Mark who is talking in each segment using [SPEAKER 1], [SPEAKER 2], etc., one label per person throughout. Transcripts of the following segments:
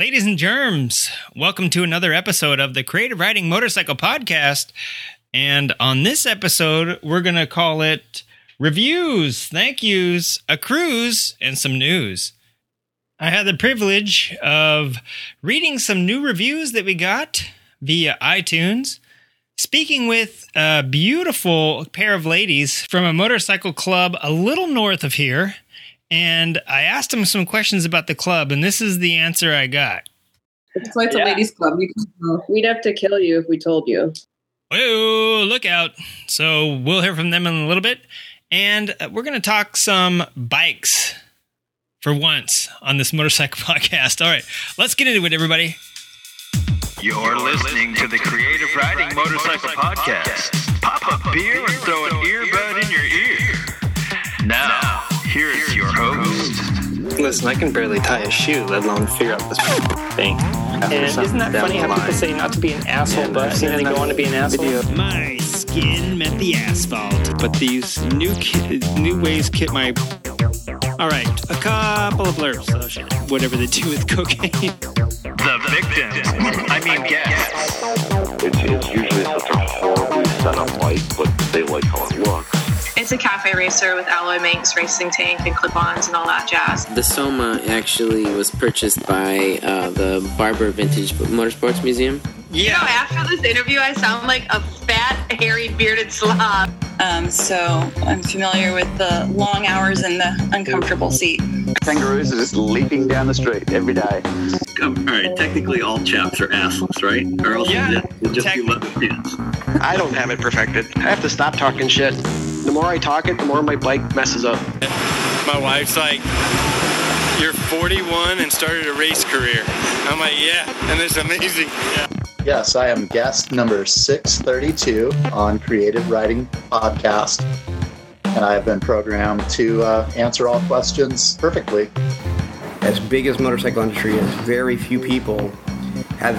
[SPEAKER 1] Ladies and germs, welcome to another episode of the Creative Riding Motorcycle Podcast. And on this episode, we're going to call it Reviews, Thank Yous, a Cruise, and some News. I had the privilege of reading some new reviews that we got via iTunes, speaking with a beautiful pair of ladies from a motorcycle club a little north of here and I asked him some questions about the club, and this is the answer I got.
[SPEAKER 2] So it's yeah. a ladies' club. We'd have to kill you if we told you.
[SPEAKER 1] Oh, look out! So we'll hear from them in a little bit, and we're going to talk some bikes for once on this motorcycle podcast. All right, let's get into it, everybody.
[SPEAKER 3] You're listening to the Creative Riding Motorcycle Podcast. Pop a beer and throw an earbud in your ear. Now Here's your host.
[SPEAKER 4] Listen, I can barely tie a shoe, let alone figure out this thing.
[SPEAKER 5] And isn't that funny how people say not to be an asshole, but uh, then they go on to be an asshole?
[SPEAKER 1] My skin met the asphalt, but these new ki- new ways kit my. All right, a couple of blurbs. Oh shit! Whatever they do with cocaine.
[SPEAKER 3] The victims. I mean, guests.
[SPEAKER 6] It's, it's
[SPEAKER 7] It's a cafe racer with alloy manx, racing tank, and clip-ons and all that jazz.
[SPEAKER 8] The Soma actually was purchased by uh, the Barber Vintage Motorsports Museum.
[SPEAKER 7] Yeah. You know, after this interview, I sound like a fat, hairy, bearded slob.
[SPEAKER 9] Um, so I'm familiar with the long hours and the uncomfortable seat.
[SPEAKER 10] Kangaroos are just leaping down the street every day.
[SPEAKER 11] Um, all right, technically all chaps are assless, right? Or else yeah, just, just be leather pants.
[SPEAKER 12] I don't have it perfected. I have to stop talking shit. The more I talk it, the more my bike messes up.
[SPEAKER 13] My wife's like, you're 41 and started a race career. I'm like, yeah, and it's amazing. Yeah.
[SPEAKER 14] Yes, I am guest number 632 on Creative Riding Podcast. And I have been programmed to uh, answer all questions perfectly.
[SPEAKER 15] As big as motorcycle industry is, very few people have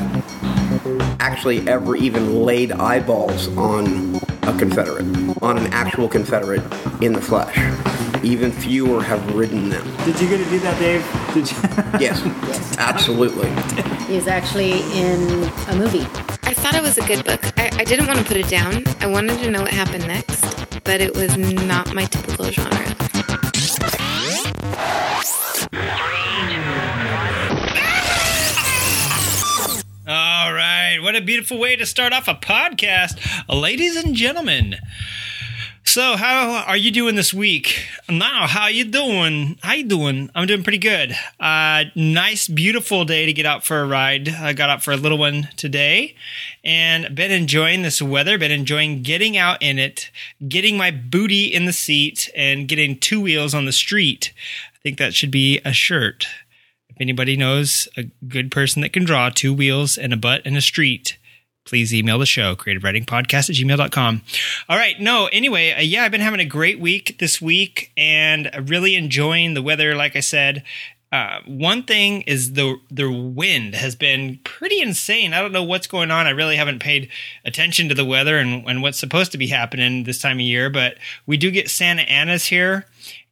[SPEAKER 15] actually ever even laid eyeballs on a Confederate, on an actual Confederate in the flesh. Even fewer have ridden them.
[SPEAKER 1] Did you get to do that, Dave? Did you?
[SPEAKER 15] yes, yes, absolutely.
[SPEAKER 16] He's actually in a movie.
[SPEAKER 17] I thought it was a good book. I, I didn't want to put it down. I wanted to know what happened next, but it was not my typical genre.
[SPEAKER 1] Right. What a beautiful way to start off a podcast. Ladies and gentlemen. So, how are you doing this week? Now, how you doing? How you doing? I'm doing pretty good. Uh, nice, beautiful day to get out for a ride. I got out for a little one today, and been enjoying this weather. Been enjoying getting out in it, getting my booty in the seat, and getting two wheels on the street. I think that should be a shirt anybody knows a good person that can draw two wheels and a butt and a street, please email the show, creative riding podcast at gmail.com. All right. No, anyway, uh, yeah, I've been having a great week this week and really enjoying the weather. Like I said, uh, one thing is the the wind has been pretty insane. I don't know what's going on. I really haven't paid attention to the weather and, and what's supposed to be happening this time of year, but we do get Santa Ana's here,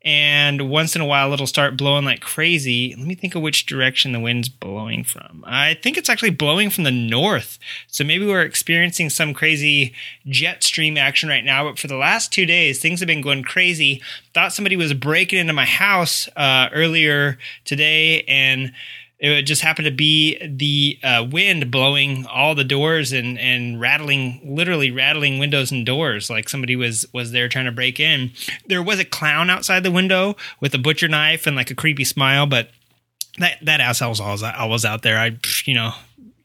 [SPEAKER 1] and once in a while it'll start blowing like crazy. Let me think of which direction the wind's blowing from. I think it's actually blowing from the north. So maybe we're experiencing some crazy jet stream action right now. But for the last two days, things have been going crazy. Thought somebody was breaking into my house uh, earlier today and it just happened to be the uh, wind blowing all the doors and and rattling literally rattling windows and doors like somebody was was there trying to break in there was a clown outside the window with a butcher knife and like a creepy smile but that that asshole was always, always out there i you know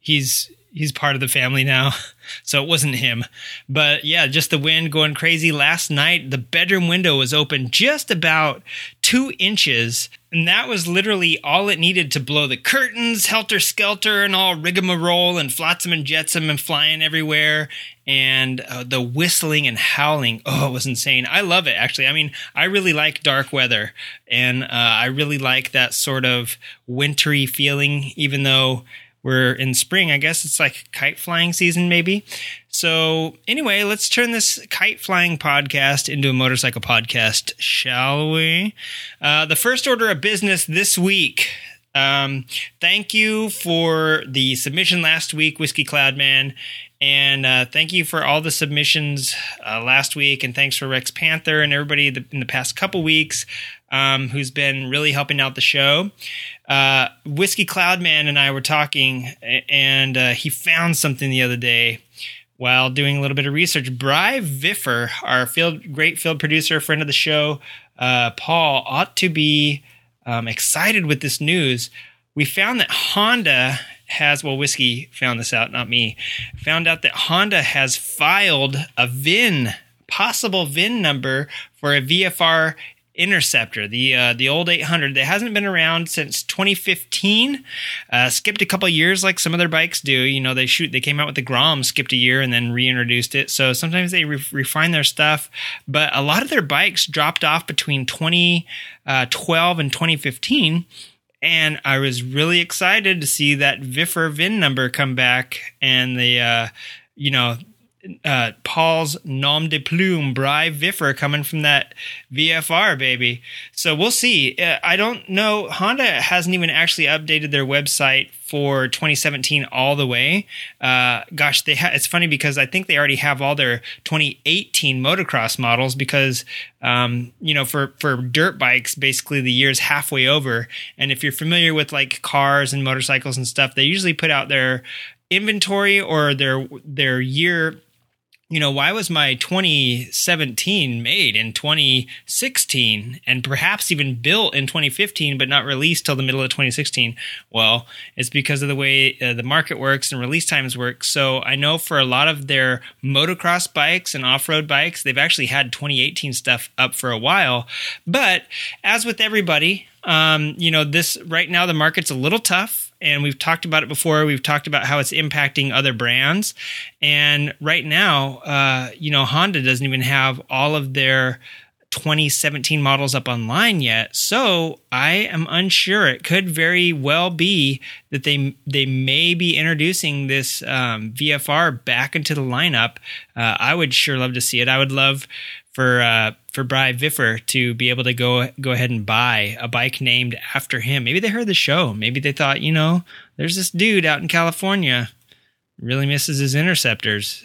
[SPEAKER 1] he's he's part of the family now. So it wasn't him. But yeah, just the wind going crazy. Last night, the bedroom window was open just about two inches. And that was literally all it needed to blow the curtains, helter skelter, and all rigmarole and flotsam and jetsam and flying everywhere. And uh, the whistling and howling. Oh, it was insane. I love it, actually. I mean, I really like dark weather. And uh, I really like that sort of wintry feeling, even though we're in spring. I guess it's like kite flying season, maybe. So, anyway, let's turn this kite flying podcast into a motorcycle podcast, shall we? Uh, the first order of business this week Um, thank you for the submission last week, Whiskey Cloud Man. And uh, thank you for all the submissions uh, last week. And thanks for Rex Panther and everybody in the past couple weeks um, who's been really helping out the show. Uh, Whiskey Cloud Man and I were talking, and uh, he found something the other day while doing a little bit of research. Bry Viffer, our field, great field producer, friend of the show, uh, Paul, ought to be um, excited with this news. We found that Honda has, well, Whiskey found this out, not me, found out that Honda has filed a VIN, possible VIN number for a VFR Interceptor, the uh, the old 800 that hasn't been around since 2015. Uh, skipped a couple years like some of their bikes do. You know, they shoot. They came out with the Grom, skipped a year, and then reintroduced it. So sometimes they re- refine their stuff, but a lot of their bikes dropped off between 2012 uh, and 2015 and I was really excited to see that Viffer VIN number come back and the uh, you know uh, Paul's nom de plume, Bry Viffer, coming from that VFR baby. So we'll see. Uh, I don't know. Honda hasn't even actually updated their website for 2017 all the way. Uh, gosh, they ha- it's funny because I think they already have all their 2018 motocross models because um, you know for for dirt bikes, basically the year's halfway over. And if you're familiar with like cars and motorcycles and stuff, they usually put out their inventory or their their year you know, why was my 2017 made in 2016 and perhaps even built in 2015 but not released till the middle of 2016? Well, it's because of the way uh, the market works and release times work. So I know for a lot of their motocross bikes and off road bikes, they've actually had 2018 stuff up for a while. But as with everybody, um, you know, this right now the market's a little tough and we've talked about it before. We've talked about how it's impacting other brands, and right now, uh, you know, Honda doesn't even have all of their 2017 models up online yet. So I am unsure. It could very well be that they they may be introducing this um, VFR back into the lineup. Uh, I would sure love to see it. I would love for uh, for Bry Viffer to be able to go go ahead and buy a bike named after him. Maybe they heard the show. Maybe they thought, you know, there's this dude out in California really misses his interceptors,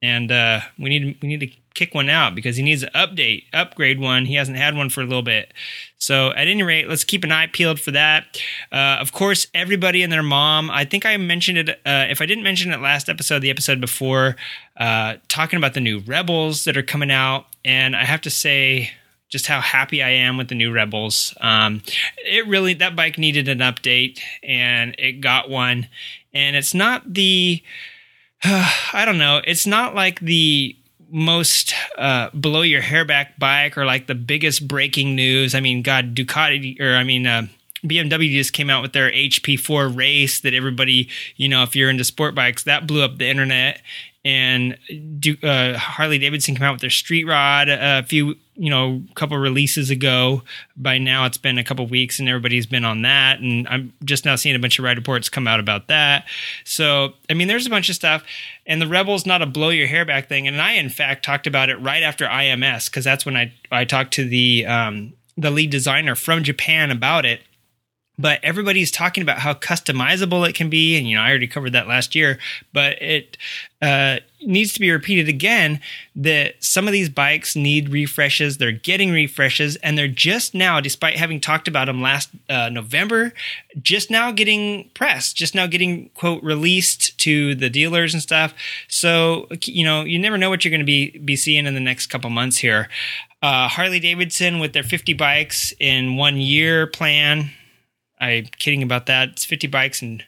[SPEAKER 1] and uh, we need we need to kick one out because he needs to update, upgrade one. He hasn't had one for a little bit. So at any rate, let's keep an eye peeled for that. Uh, of course, everybody and their mom. I think I mentioned it. Uh, if I didn't mention it last episode, the episode before, uh, talking about the new Rebels that are coming out, and I have to say just how happy I am with the new Rebels. Um, it really that bike needed an update, and it got one. And it's not the I don't know. It's not like the most uh, below your hair back bike or like the biggest breaking news. I mean, God, Ducati or I mean, uh, BMW just came out with their HP4 race that everybody, you know, if you're into sport bikes, that blew up the internet. And uh, Harley Davidson came out with their street rod a few you know, couple releases ago. By now, it's been a couple weeks, and everybody's been on that. And I'm just now seeing a bunch of ride reports come out about that. So, I mean, there's a bunch of stuff. And the Rebels not a blow your hair back thing. And I, in fact, talked about it right after IMS because that's when I I talked to the um, the lead designer from Japan about it but everybody's talking about how customizable it can be and you know i already covered that last year but it uh, needs to be repeated again that some of these bikes need refreshes they're getting refreshes and they're just now despite having talked about them last uh, november just now getting pressed just now getting quote released to the dealers and stuff. So you know you never know what you're going to be be seeing in the next couple months here. Uh, harley davidson with their 50 bikes in one year plan I'm kidding about that. It's 50 bikes in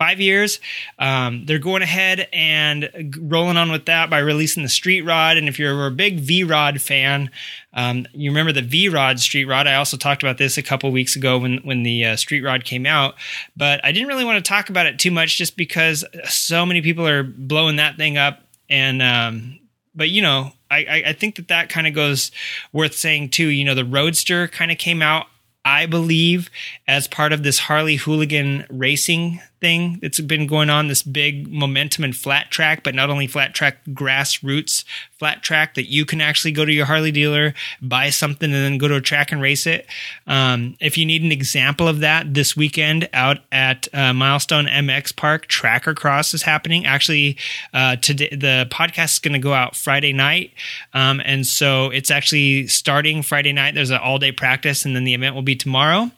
[SPEAKER 1] five years. Um, they're going ahead and rolling on with that by releasing the Street Rod. And if you're a big V Rod fan, um, you remember the V Rod Street Rod. I also talked about this a couple weeks ago when when the uh, Street Rod came out, but I didn't really want to talk about it too much just because so many people are blowing that thing up. And um, but you know, I, I think that that kind of goes worth saying too. You know, the Roadster kind of came out I believe, as part of this Harley hooligan racing thing that's been going on, this big momentum and flat track, but not only flat track grassroots flat track that you can actually go to your Harley dealer, buy something, and then go to a track and race it. Um, if you need an example of that, this weekend out at uh, Milestone MX Park, Tracker Cross is happening. Actually, uh, today the podcast is going to go out Friday night, um, and so it's actually starting Friday night. There's an all day practice, and then the event will be tomorrow.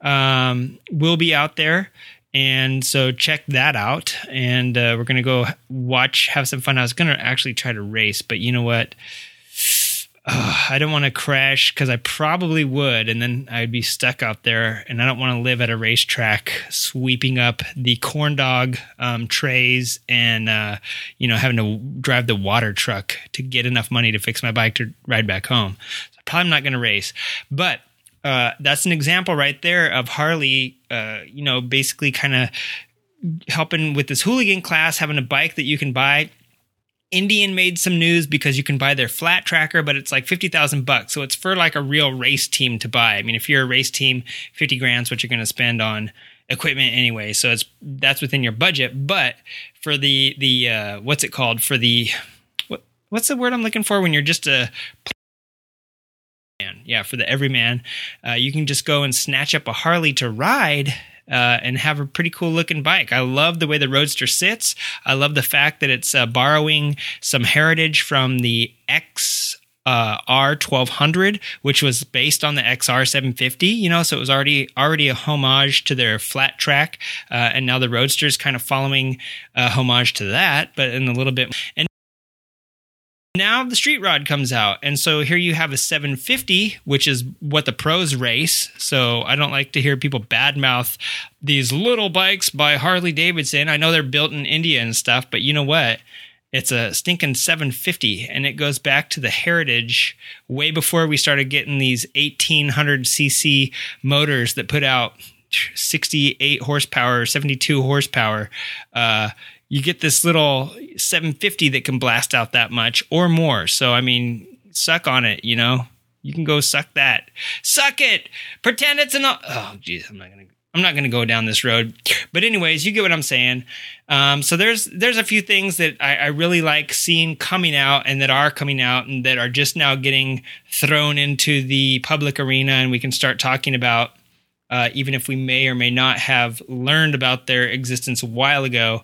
[SPEAKER 1] Um, we'll be out there. And so check that out. And uh, we're going to go watch, have some fun. I was going to actually try to race, but you know what? I don't want to crash because I probably would, and then I'd be stuck out there. And I don't want to live at a racetrack sweeping up the corn dog um, trays and uh, you know having to drive the water truck to get enough money to fix my bike to ride back home. So probably not going to race, but uh, that's an example right there of Harley, uh, you know, basically kind of helping with this hooligan class, having a bike that you can buy. Indian made some news because you can buy their flat tracker, but it's like 50,000 bucks. So it's for like a real race team to buy. I mean, if you're a race team, 50 grand's what you're going to spend on equipment anyway. So it's, that's within your budget. But for the, the, uh, what's it called? For the, what, what's the word I'm looking for when you're just a man. Yeah, for the everyman, uh, you can just go and snatch up a Harley to ride. Uh, and have a pretty cool looking bike. I love the way the Roadster sits. I love the fact that it's uh, borrowing some heritage from the X uh, R1200, which was based on the XR 750. You know, so it was already already a homage to their flat track, uh, and now the Roadster is kind of following a homage to that, but in a little bit. And now the street rod comes out and so here you have a 750 which is what the pros race. So i don't like to hear people badmouth these little bikes by harley davidson. I know they're built in india and stuff but you know what? It's a stinking 750 and it goes back to the heritage way before we started getting these 1800 cc motors that put out 68 horsepower 72 horsepower uh, you get this little 750 that can blast out that much or more. So, I mean, suck on it, you know? You can go suck that. Suck it! Pretend it's an. Oh, jeez, I'm not to. I'm not to go down this road, but anyways, you get what I'm saying. Um, so there's there's a few things that I, I, really like seeing coming out and that are coming out and that are just now getting thrown into the public arena, and we can start talking about uh, even if we may or may not have learned about their existence a while ago.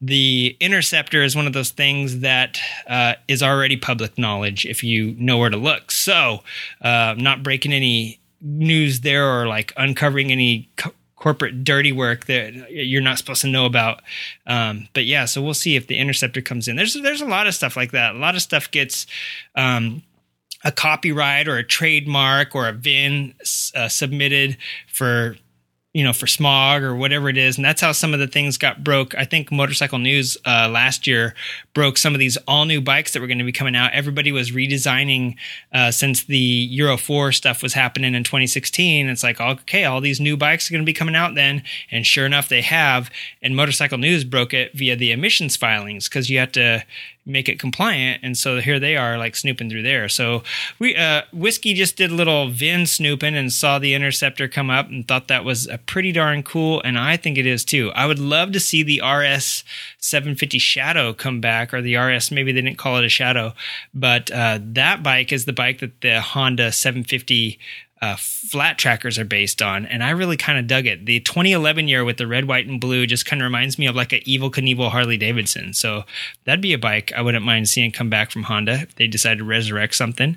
[SPEAKER 1] The interceptor is one of those things that uh, is already public knowledge if you know where to look. So, uh, not breaking any news there or like uncovering any co- corporate dirty work that you're not supposed to know about. Um, but yeah, so we'll see if the interceptor comes in. There's there's a lot of stuff like that. A lot of stuff gets. Um, a copyright or a trademark or a VIN uh, submitted for you know for smog or whatever it is. And that's how some of the things got broke. I think motorcycle news uh, last year broke some of these all new bikes that were going to be coming out. Everybody was redesigning uh, since the euro 4 stuff was happening in 2016 it's like okay all these new bikes are going to be coming out then. And sure enough they have. And motorcycle news broke it via the emissions filings because you have to make it compliant. And so here they are like snooping through there. So we, uh, whiskey just did a little VIN snooping and saw the interceptor come up and thought that was a pretty darn cool. And I think it is too. I would love to see the RS 750 Shadow come back or the RS, maybe they didn't call it a Shadow, but, uh, that bike is the bike that the Honda 750 uh, flat trackers are based on, and I really kind of dug it. The 2011 year with the red, white, and blue just kind of reminds me of like an Evel Knievel Harley Davidson. So that'd be a bike I wouldn't mind seeing come back from Honda if they decide to resurrect something.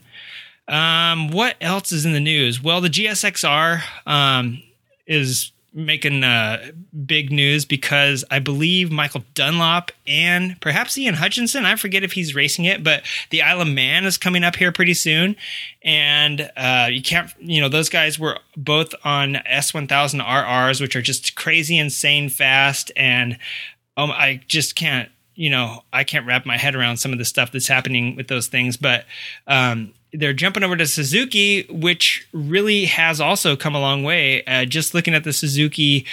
[SPEAKER 1] Um, what else is in the news? Well, the GSXR um, is making uh, big news because I believe Michael Dunlop and perhaps Ian Hutchinson, I forget if he's racing it, but the Isle of Man is coming up here pretty soon. And uh, you can't, you know, those guys were both on S1000 RRs, which are just crazy, insane fast. And um, I just can't you know, I can't wrap my head around some of the stuff that's happening with those things. But um, they're jumping over to Suzuki, which really has also come a long way. Uh, just looking at the Suzuki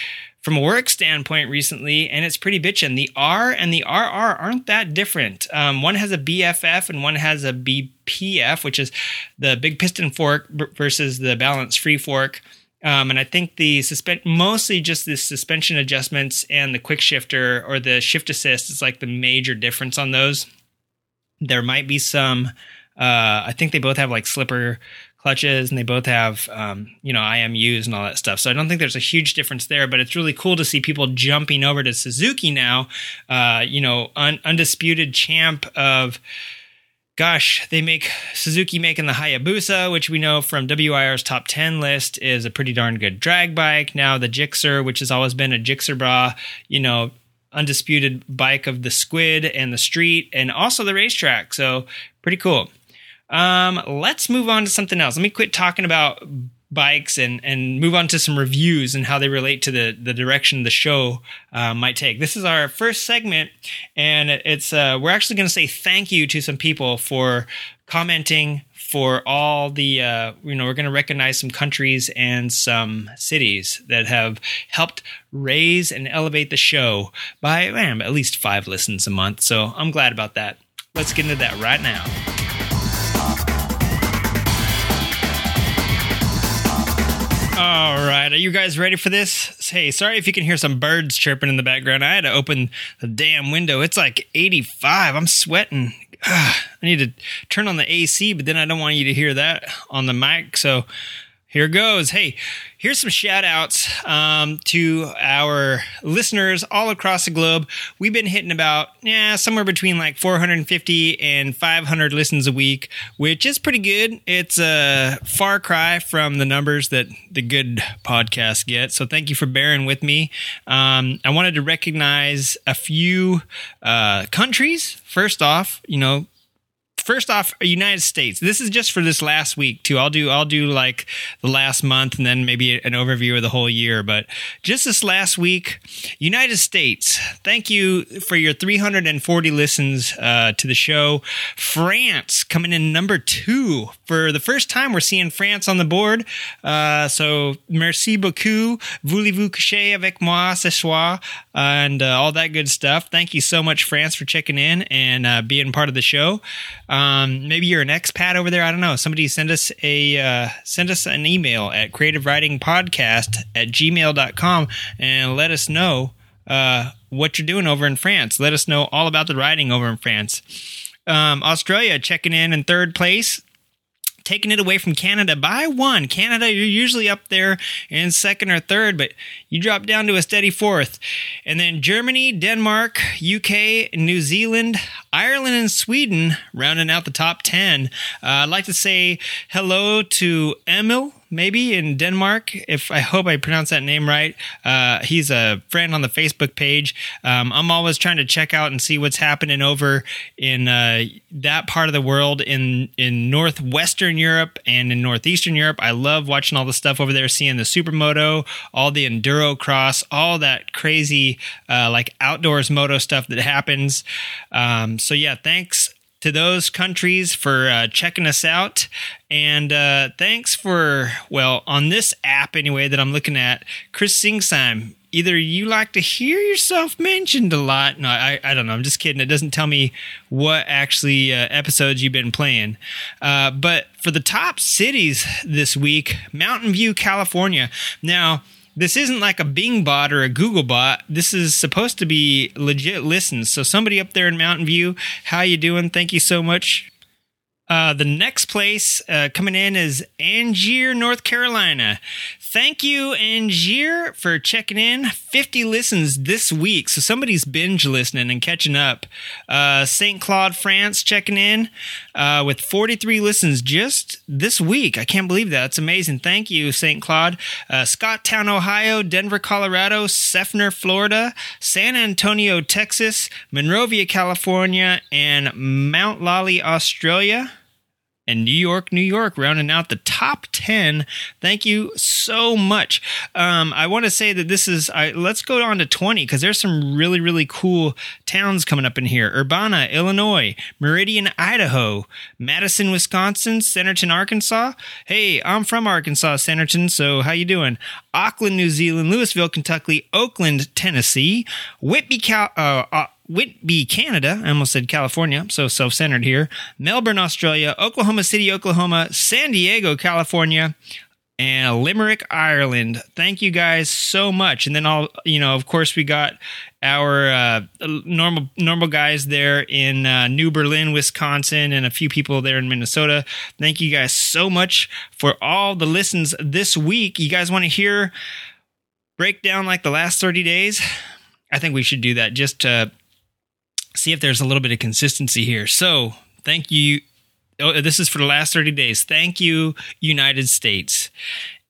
[SPEAKER 1] from a work standpoint recently, and it's pretty bitchin'. The R and the RR aren't that different. Um, one has a BFF and one has a BPF, which is the big piston fork versus the balanced free fork. Um, and I think the suspend mostly just the suspension adjustments and the quick shifter or the shift assist is like the major difference on those. There might be some. Uh, I think they both have like slipper clutches and they both have um, you know IMUs and all that stuff. So I don't think there's a huge difference there, but it's really cool to see people jumping over to Suzuki now. Uh, you know, un- undisputed champ of gosh, they make Suzuki making the Hayabusa, which we know from WIR's top 10 list is a pretty darn good drag bike. Now the Gixxer, which has always been a Gixxer bra, you know, undisputed bike of the squid and the street and also the racetrack. So pretty cool. Um, let's move on to something else. Let me quit talking about bikes and and move on to some reviews and how they relate to the the direction the show uh, might take. This is our first segment, and it's uh, we're actually going to say thank you to some people for commenting for all the uh, you know we're going to recognize some countries and some cities that have helped raise and elevate the show by man, at least five listens a month. So I'm glad about that. Let's get into that right now. All right, are you guys ready for this? Hey, sorry if you can hear some birds chirping in the background. I had to open the damn window. It's like 85. I'm sweating. Ugh, I need to turn on the AC, but then I don't want you to hear that on the mic. So here goes. Hey, here's some shout outs um, to our listeners all across the globe. We've been hitting about, yeah, somewhere between like 450 and 500 listens a week, which is pretty good. It's a far cry from the numbers that the good podcasts get. So thank you for bearing with me. Um, I wanted to recognize a few uh, countries. First off, you know, first off, United States. This is just for this last week too. I'll do I'll do like the last month and then maybe an overview of the whole year. But just this last week, United States. Thank you for your 340 listens uh, to the show. France coming in number two for the first time. We're seeing France on the board. Uh, so merci beaucoup. Voulez-vous coucher avec moi ce soir? And uh, all that good stuff. Thank you so much, France, for checking in and uh, being part of the show. Um, maybe you're an expat over there. I don't know. Somebody send us a uh, send us an email at creative riding podcast at gmail.com and let us know uh, what you're doing over in France. Let us know all about the writing over in France. Um, Australia checking in in third place taking it away from Canada by one. Canada, you're usually up there in second or third, but you drop down to a steady fourth. And then Germany, Denmark, UK, New Zealand, Ireland, and Sweden rounding out the top 10. Uh, I'd like to say hello to Emil maybe in Denmark. If I hope I pronounce that name right, uh, he's a friend on the Facebook page. Um, I'm always trying to check out and see what's happening over in uh, that part of the world in in northwestern Europe and in northeastern Europe. I love watching all the stuff over there, seeing the supermoto, all the enduro cross, all that crazy uh, like outdoors moto stuff that happens. Um, so yeah, thanks to those countries for uh, checking us out. And uh, thanks for, well, on this app anyway that I'm looking at, Chris Singsheim. Either you like to hear yourself mentioned a lot. No, I, I don't know. I'm just kidding. It doesn't tell me what actually uh, episodes you've been playing. Uh, but for the top cities this week, Mountain View, California. Now, this isn't like a Bing bot or a Google bot. This is supposed to be legit listens. So somebody up there in Mountain View, how you doing? Thank you so much. Uh, the next place uh, coming in is Angier, North Carolina. Thank you, Angier, for checking in. 50 listens this week. So somebody's binge listening and catching up. Uh, St. Claude, France, checking in uh, with 43 listens just this week. I can't believe that. It's amazing. Thank you, St. Claude. Uh, Scottown, Ohio, Denver, Colorado, Seffner, Florida, San Antonio, Texas, Monrovia, California, and Mount Lawley, Australia and New York, New York, rounding out the top 10. Thank you so much. Um, I want to say that this is, I, let's go on to 20 because there's some really, really cool towns coming up in here Urbana, Illinois, Meridian, Idaho, Madison, Wisconsin, Centerton, Arkansas. Hey, I'm from Arkansas, Centerton, so how you doing? Auckland, New Zealand, Louisville, Kentucky, Oakland, Tennessee, Whitby, Cal- uh, uh, Whitby, Canada. I almost said California, I'm so self centered here. Melbourne, Australia. Oklahoma City, Oklahoma. San Diego, California. and Limerick, Ireland. Thank you guys so much. And then all you know, of course, we got our uh, normal normal guys there in uh, New Berlin, Wisconsin, and a few people there in Minnesota. Thank you guys so much for all the listens this week. You guys want to hear breakdown like the last thirty days? I think we should do that just to see if there's a little bit of consistency here. So, thank you. Oh, this is for the last 30 days. Thank you, United States.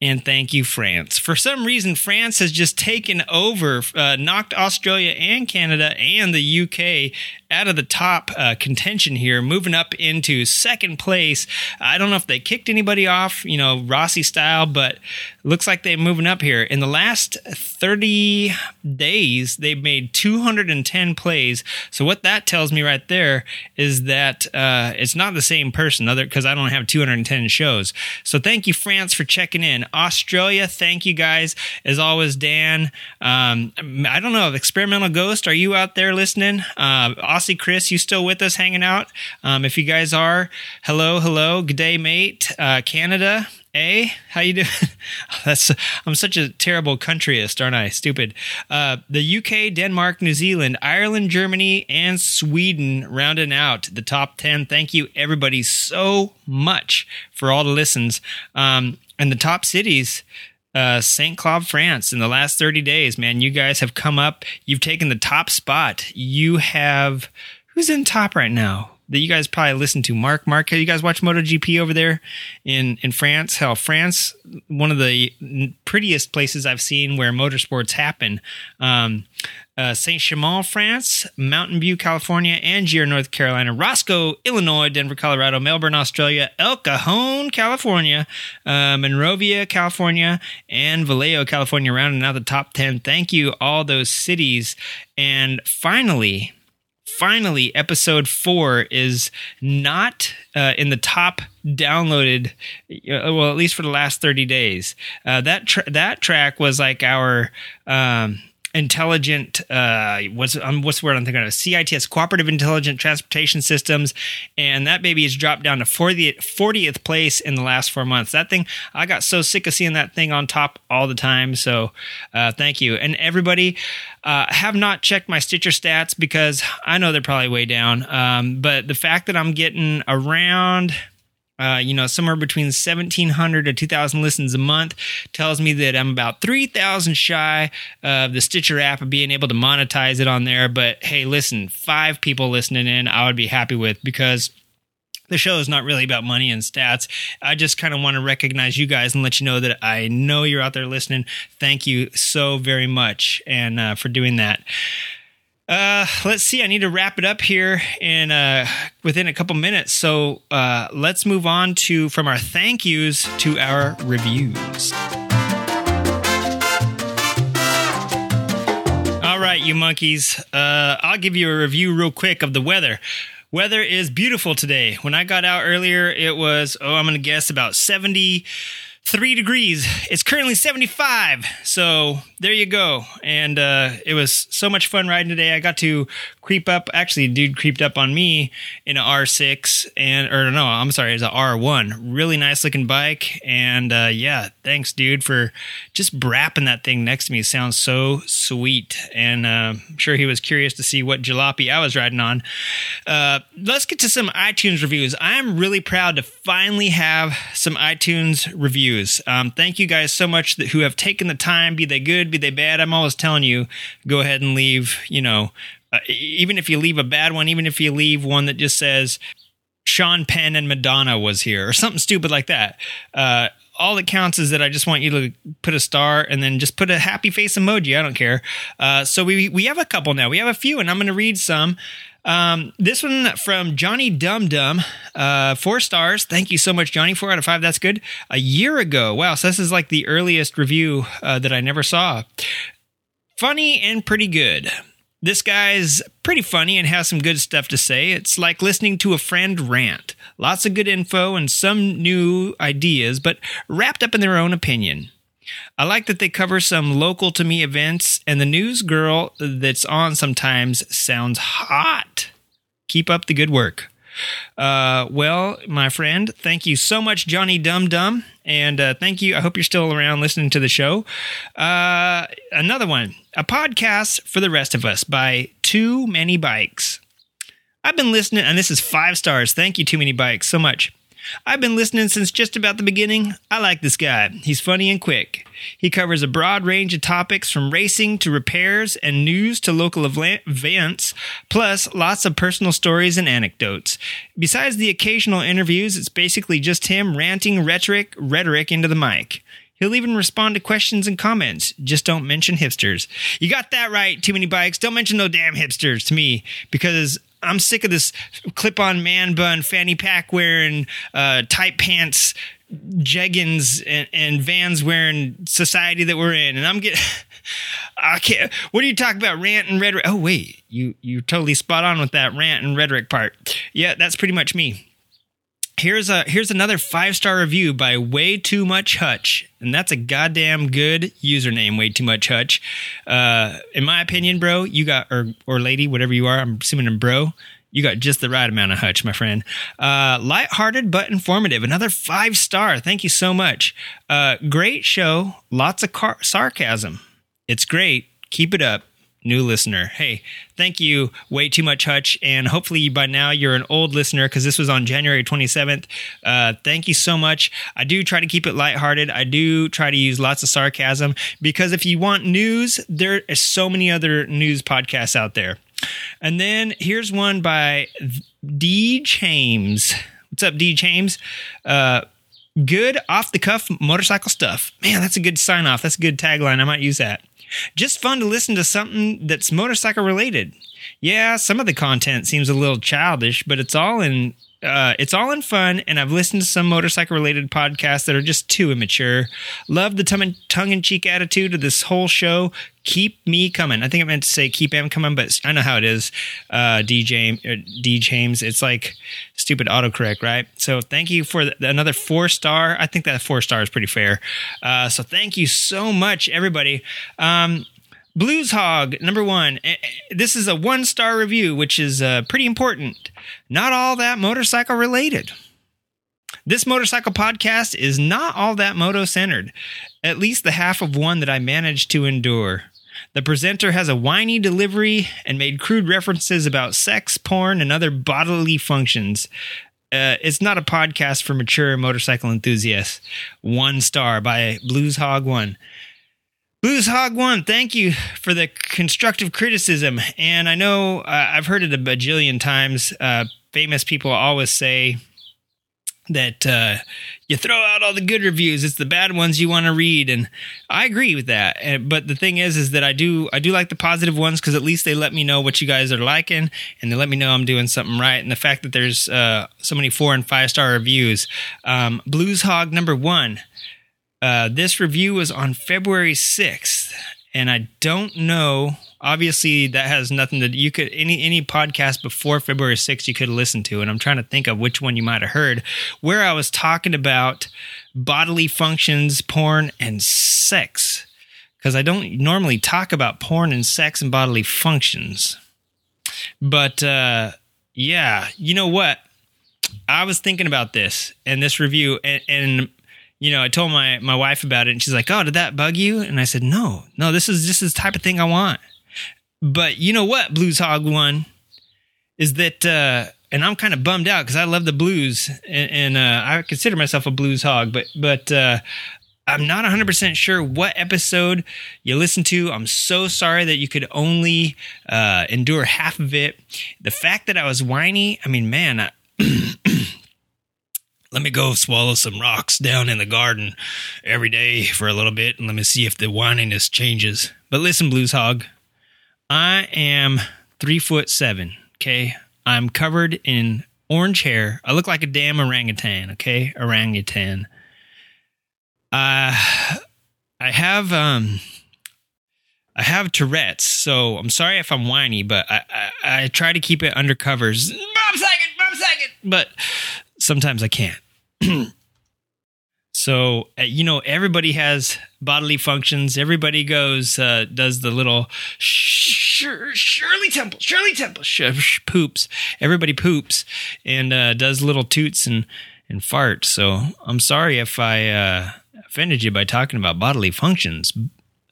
[SPEAKER 1] And thank you, France. For some reason, France has just taken over, uh, knocked Australia and Canada and the UK out of the top uh, contention here, moving up into second place. I don't know if they kicked anybody off, you know, Rossi style, but looks like they're moving up here. In the last 30 days, they've made 210 plays. So what that tells me right there is that uh, it's not the same person, other because I don't have 210 shows. So thank you, France, for checking in. Australia, thank you guys. As always, Dan. Um, I don't know, Experimental Ghost, are you out there listening? Uh, Aussie Chris, you still with us hanging out? Um, if you guys are, hello, hello, good day, mate. Uh, Canada, Hey, how you doing? That's I'm such a terrible countryist, aren't I? Stupid. Uh, the UK, Denmark, New Zealand, Ireland, Germany, and Sweden rounding out the top ten. Thank you everybody so much for all the listens. Um, and the top cities. Uh, St. Cloud, France, in the last 30 days, man, you guys have come up. You've taken the top spot. You have, who's in top right now? that you guys probably listen to. Mark, Mark, Have you guys watch MotoGP over there in in France? Hell, France, one of the prettiest places I've seen where motorsports happen. Um, uh, Saint Chamond, France, Mountain View, California, Angier, North Carolina, Roscoe, Illinois, Denver, Colorado, Melbourne, Australia, El Cajon, California, uh, Monrovia, California, and Vallejo, California, rounding out the top 10. Thank you, all those cities. And finally, finally, episode four is not uh, in the top downloaded. Uh, well, at least for the last thirty days. Uh, that tra- that track was like our. Um, intelligent uh what's um, what's the word I'm thinking of? CITS cooperative intelligent transportation systems. And that baby has dropped down to 40th, 40th place in the last 4 months. That thing I got so sick of seeing that thing on top all the time. So uh thank you. And everybody uh have not checked my Stitcher stats because I know they're probably way down. Um but the fact that I'm getting around uh, you know, somewhere between 1,700 to 2,000 listens a month tells me that I'm about 3,000 shy of the Stitcher app of being able to monetize it on there. But hey, listen, five people listening in, I would be happy with because the show is not really about money and stats. I just kind of want to recognize you guys and let you know that I know you're out there listening. Thank you so very much and uh, for doing that. Uh, let's see. I need to wrap it up here in uh, within a couple minutes. So uh, let's move on to from our thank yous to our reviews. All right, you monkeys. Uh, I'll give you a review real quick of the weather. Weather is beautiful today. When I got out earlier, it was oh, I'm to guess about 70 three degrees. It's currently 75. So there you go. And uh, it was so much fun riding today. I got to creep up. Actually, dude creeped up on me in an R6 and, or no, I'm sorry, it's an R1. Really nice looking bike. And uh, yeah, thanks, dude, for just brapping that thing next to me. It sounds so sweet. And uh, I'm sure he was curious to see what jalopy I was riding on. Uh, let's get to some iTunes reviews. I'm really proud to finally have some iTunes reviews. Um, thank you guys so much that, who have taken the time, be they good, be they bad. I'm always telling you, go ahead and leave, you know, uh, even if you leave a bad one, even if you leave one that just says Sean Penn and Madonna was here or something stupid like that. Uh, all that counts is that I just want you to put a star and then just put a happy face emoji. I don't care. Uh, so we we have a couple now. We have a few, and I'm going to read some. Um, this one from Johnny Dum Dum, uh, four stars. Thank you so much, Johnny. Four out of five. That's good. A year ago. Wow. So this is like the earliest review uh, that I never saw. Funny and pretty good. This guy's pretty funny and has some good stuff to say. It's like listening to a friend rant. Lots of good info and some new ideas, but wrapped up in their own opinion. I like that they cover some local to me events, and the news girl that's on sometimes sounds hot. Keep up the good work. Uh, well, my friend, thank you so much, Johnny Dum Dum. And uh, thank you. I hope you're still around listening to the show. Uh, another one, a podcast for the rest of us by Too Many Bikes. I've been listening, and this is five stars. Thank you, Too Many Bikes, so much. I've been listening since just about the beginning. I like this guy. He's funny and quick. He covers a broad range of topics from racing to repairs and news to local events, plus lots of personal stories and anecdotes. Besides the occasional interviews, it's basically just him ranting rhetoric, rhetoric into the mic. He'll even respond to questions and comments. Just don't mention hipsters. You got that right, too many bikes. Don't mention no damn hipsters to me because I'm sick of this clip on man bun, fanny pack wearing, uh, tight pants, jeggings, and, and, vans wearing society that we're in. And I'm getting, I can't, what are you talking about? Rant and rhetoric. Oh, wait, you, you totally spot on with that rant and rhetoric part. Yeah, that's pretty much me. Here's a here's another five star review by Way Too Much Hutch, and that's a goddamn good username. Way Too Much Hutch. Uh, in my opinion, bro, you got or or lady, whatever you are. I'm assuming a bro. You got just the right amount of hutch, my friend. Uh, lighthearted but informative. Another five star. Thank you so much. Uh, great show. Lots of car- sarcasm. It's great. Keep it up new listener. Hey, thank you, way too much Hutch, and hopefully by now you're an old listener because this was on January 27th. Uh, thank you so much. I do try to keep it lighthearted. I do try to use lots of sarcasm because if you want news, there are so many other news podcasts out there. And then here's one by D. James. What's up, D. James? Uh, good off the cuff motorcycle stuff. Man, that's a good sign off. That's a good tagline. I might use that. Just fun to listen to something that's motorcycle related. Yeah, some of the content seems a little childish, but it's all in uh, it's all in fun, and I've listened to some motorcycle related podcasts that are just too immature. Love the tongue in cheek attitude of this whole show. Keep me coming. I think I meant to say keep em coming, but I know how it is. Uh, D James, uh, D James. It's like stupid autocorrect, right? So thank you for the, another four star. I think that four star is pretty fair. Uh, so thank you so much, everybody. Um, Blues Hog, number one. Eh, eh, this is a one star review, which is uh, pretty important. Not all that motorcycle related. This motorcycle podcast is not all that moto centered, at least the half of one that I managed to endure. The presenter has a whiny delivery and made crude references about sex, porn, and other bodily functions. Uh, it's not a podcast for mature motorcycle enthusiasts. One star by Blues Hog One. Blues Hog One, thank you for the constructive criticism. And I know uh, I've heard it a bajillion times. Uh, famous people always say that uh, you throw out all the good reviews; it's the bad ones you want to read, and I agree with that. But the thing is, is that I do I do like the positive ones because at least they let me know what you guys are liking, and they let me know I'm doing something right. And the fact that there's uh, so many four and five star reviews, um, Blues Hog number one. Uh, this review was on February 6th, and I don't know. Obviously, that has nothing to you could any any podcast before February 6th you could listen to, and I'm trying to think of which one you might have heard where I was talking about bodily functions, porn, and sex. Because I don't normally talk about porn and sex and bodily functions. But uh, yeah, you know what? I was thinking about this and this review, and, and you know, I told my my wife about it, and she's like, "Oh, did that bug you?" And I said, "No, no. This is just the type of thing I want." But you know what, Blues Hog one is that, uh, and I'm kind of bummed out because I love the blues, and, and uh, I consider myself a blues hog, but but uh, I'm not 100% sure what episode you listened to. I'm so sorry that you could only uh, endure half of it. The fact that I was whiny, I mean, man, I, let me go swallow some rocks down in the garden every day for a little bit and let me see if the whininess changes. But listen, Blues Hog, I am three foot seven, okay? I'm covered in orange hair. I look like a damn orangutan, okay? Orangutan. Uh, I have, um, I have Tourette's, so I'm sorry if I'm whiny, but I, I, I try to keep it under covers. Mom second, mom second, but sometimes I can't. So uh, you know, everybody has bodily functions. Everybody goes uh, does the little sh- Shirley Temple, Shirley Temple sh- poops. Everybody poops and uh, does little toots and and farts. So I'm sorry if I uh, offended you by talking about bodily functions.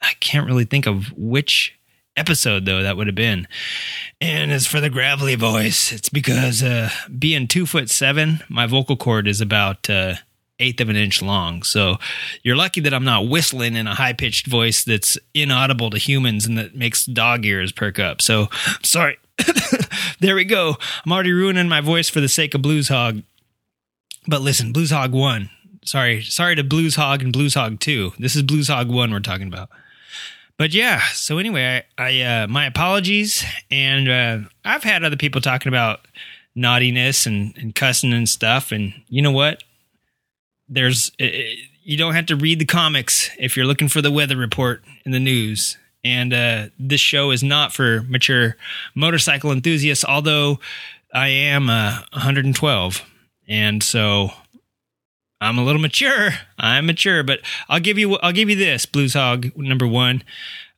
[SPEAKER 1] I can't really think of which episode though that would have been. And as for the gravelly voice, it's because uh, being two foot seven, my vocal cord is about uh, eighth of an inch long. So you're lucky that I'm not whistling in a high pitched voice that's inaudible to humans and that makes dog ears perk up. So sorry. there we go. I'm already ruining my voice for the sake of Blues Hog. But listen, Blues Hog 1. Sorry, sorry to Blues Hog and Blues Hog 2. This is Blues Hog 1 we're talking about. But yeah, so anyway, I, I uh, my apologies, and uh, I've had other people talking about naughtiness and, and cussing and stuff, and you know what? There's uh, you don't have to read the comics if you're looking for the weather report in the news. And uh, this show is not for mature motorcycle enthusiasts, although I am uh, 112, and so I'm a little mature. I'm mature, but I'll give you I'll give you this Blues Hog number one.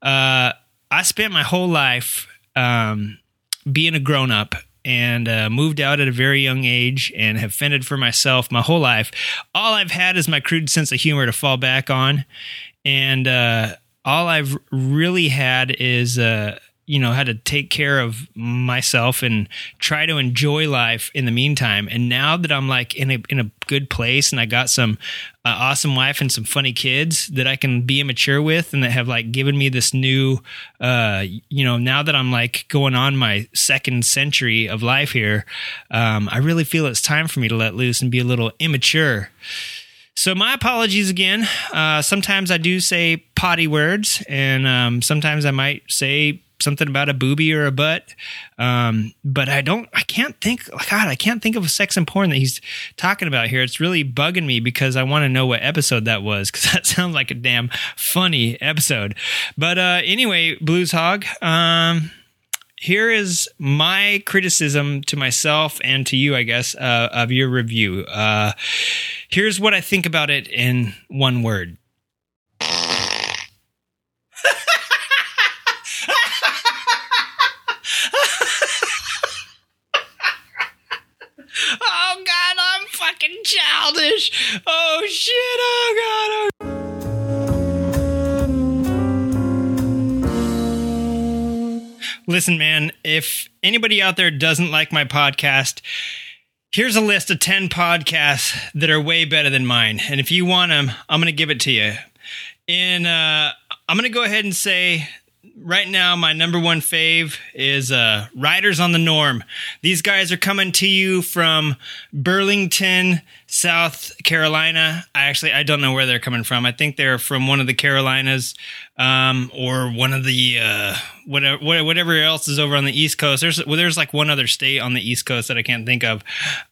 [SPEAKER 1] Uh, I spent my whole life um, being a grown up and uh, moved out at a very young age and have fended for myself my whole life. All I've had is my crude sense of humor to fall back on, and uh, all I've really had is uh, you know, had to take care of myself and try to enjoy life in the meantime. And now that I'm like in a in a good place and I got some uh, awesome wife and some funny kids that I can be immature with and that have like given me this new uh you know, now that I'm like going on my second century of life here, um I really feel it's time for me to let loose and be a little immature. So my apologies again. Uh, sometimes I do say potty words, and um, sometimes I might say something about a booby or a butt. Um, but I don't, I can't think, God, I can't think of a sex and porn that he's talking about here. It's really bugging me because I want to know what episode that was because that sounds like a damn funny episode. But uh, anyway, Blues Hog, um, here is my criticism to myself and to you, I guess, uh, of your review. Uh, here's what I think about it in one word Oh God, I'm fucking childish. Oh shit. Oh God. Oh. Listen, man. If anybody out there doesn't like my podcast, here's a list of ten podcasts that are way better than mine. And if you want them, I'm gonna give it to you. And uh, I'm gonna go ahead and say right now my number one fave is uh riders on the norm these guys are coming to you from burlington south carolina i actually i don't know where they're coming from. I think they're from one of the carolinas um or one of the uh whatever whatever else is over on the east coast. There's well, there's like one other state on the east coast that i can't think of.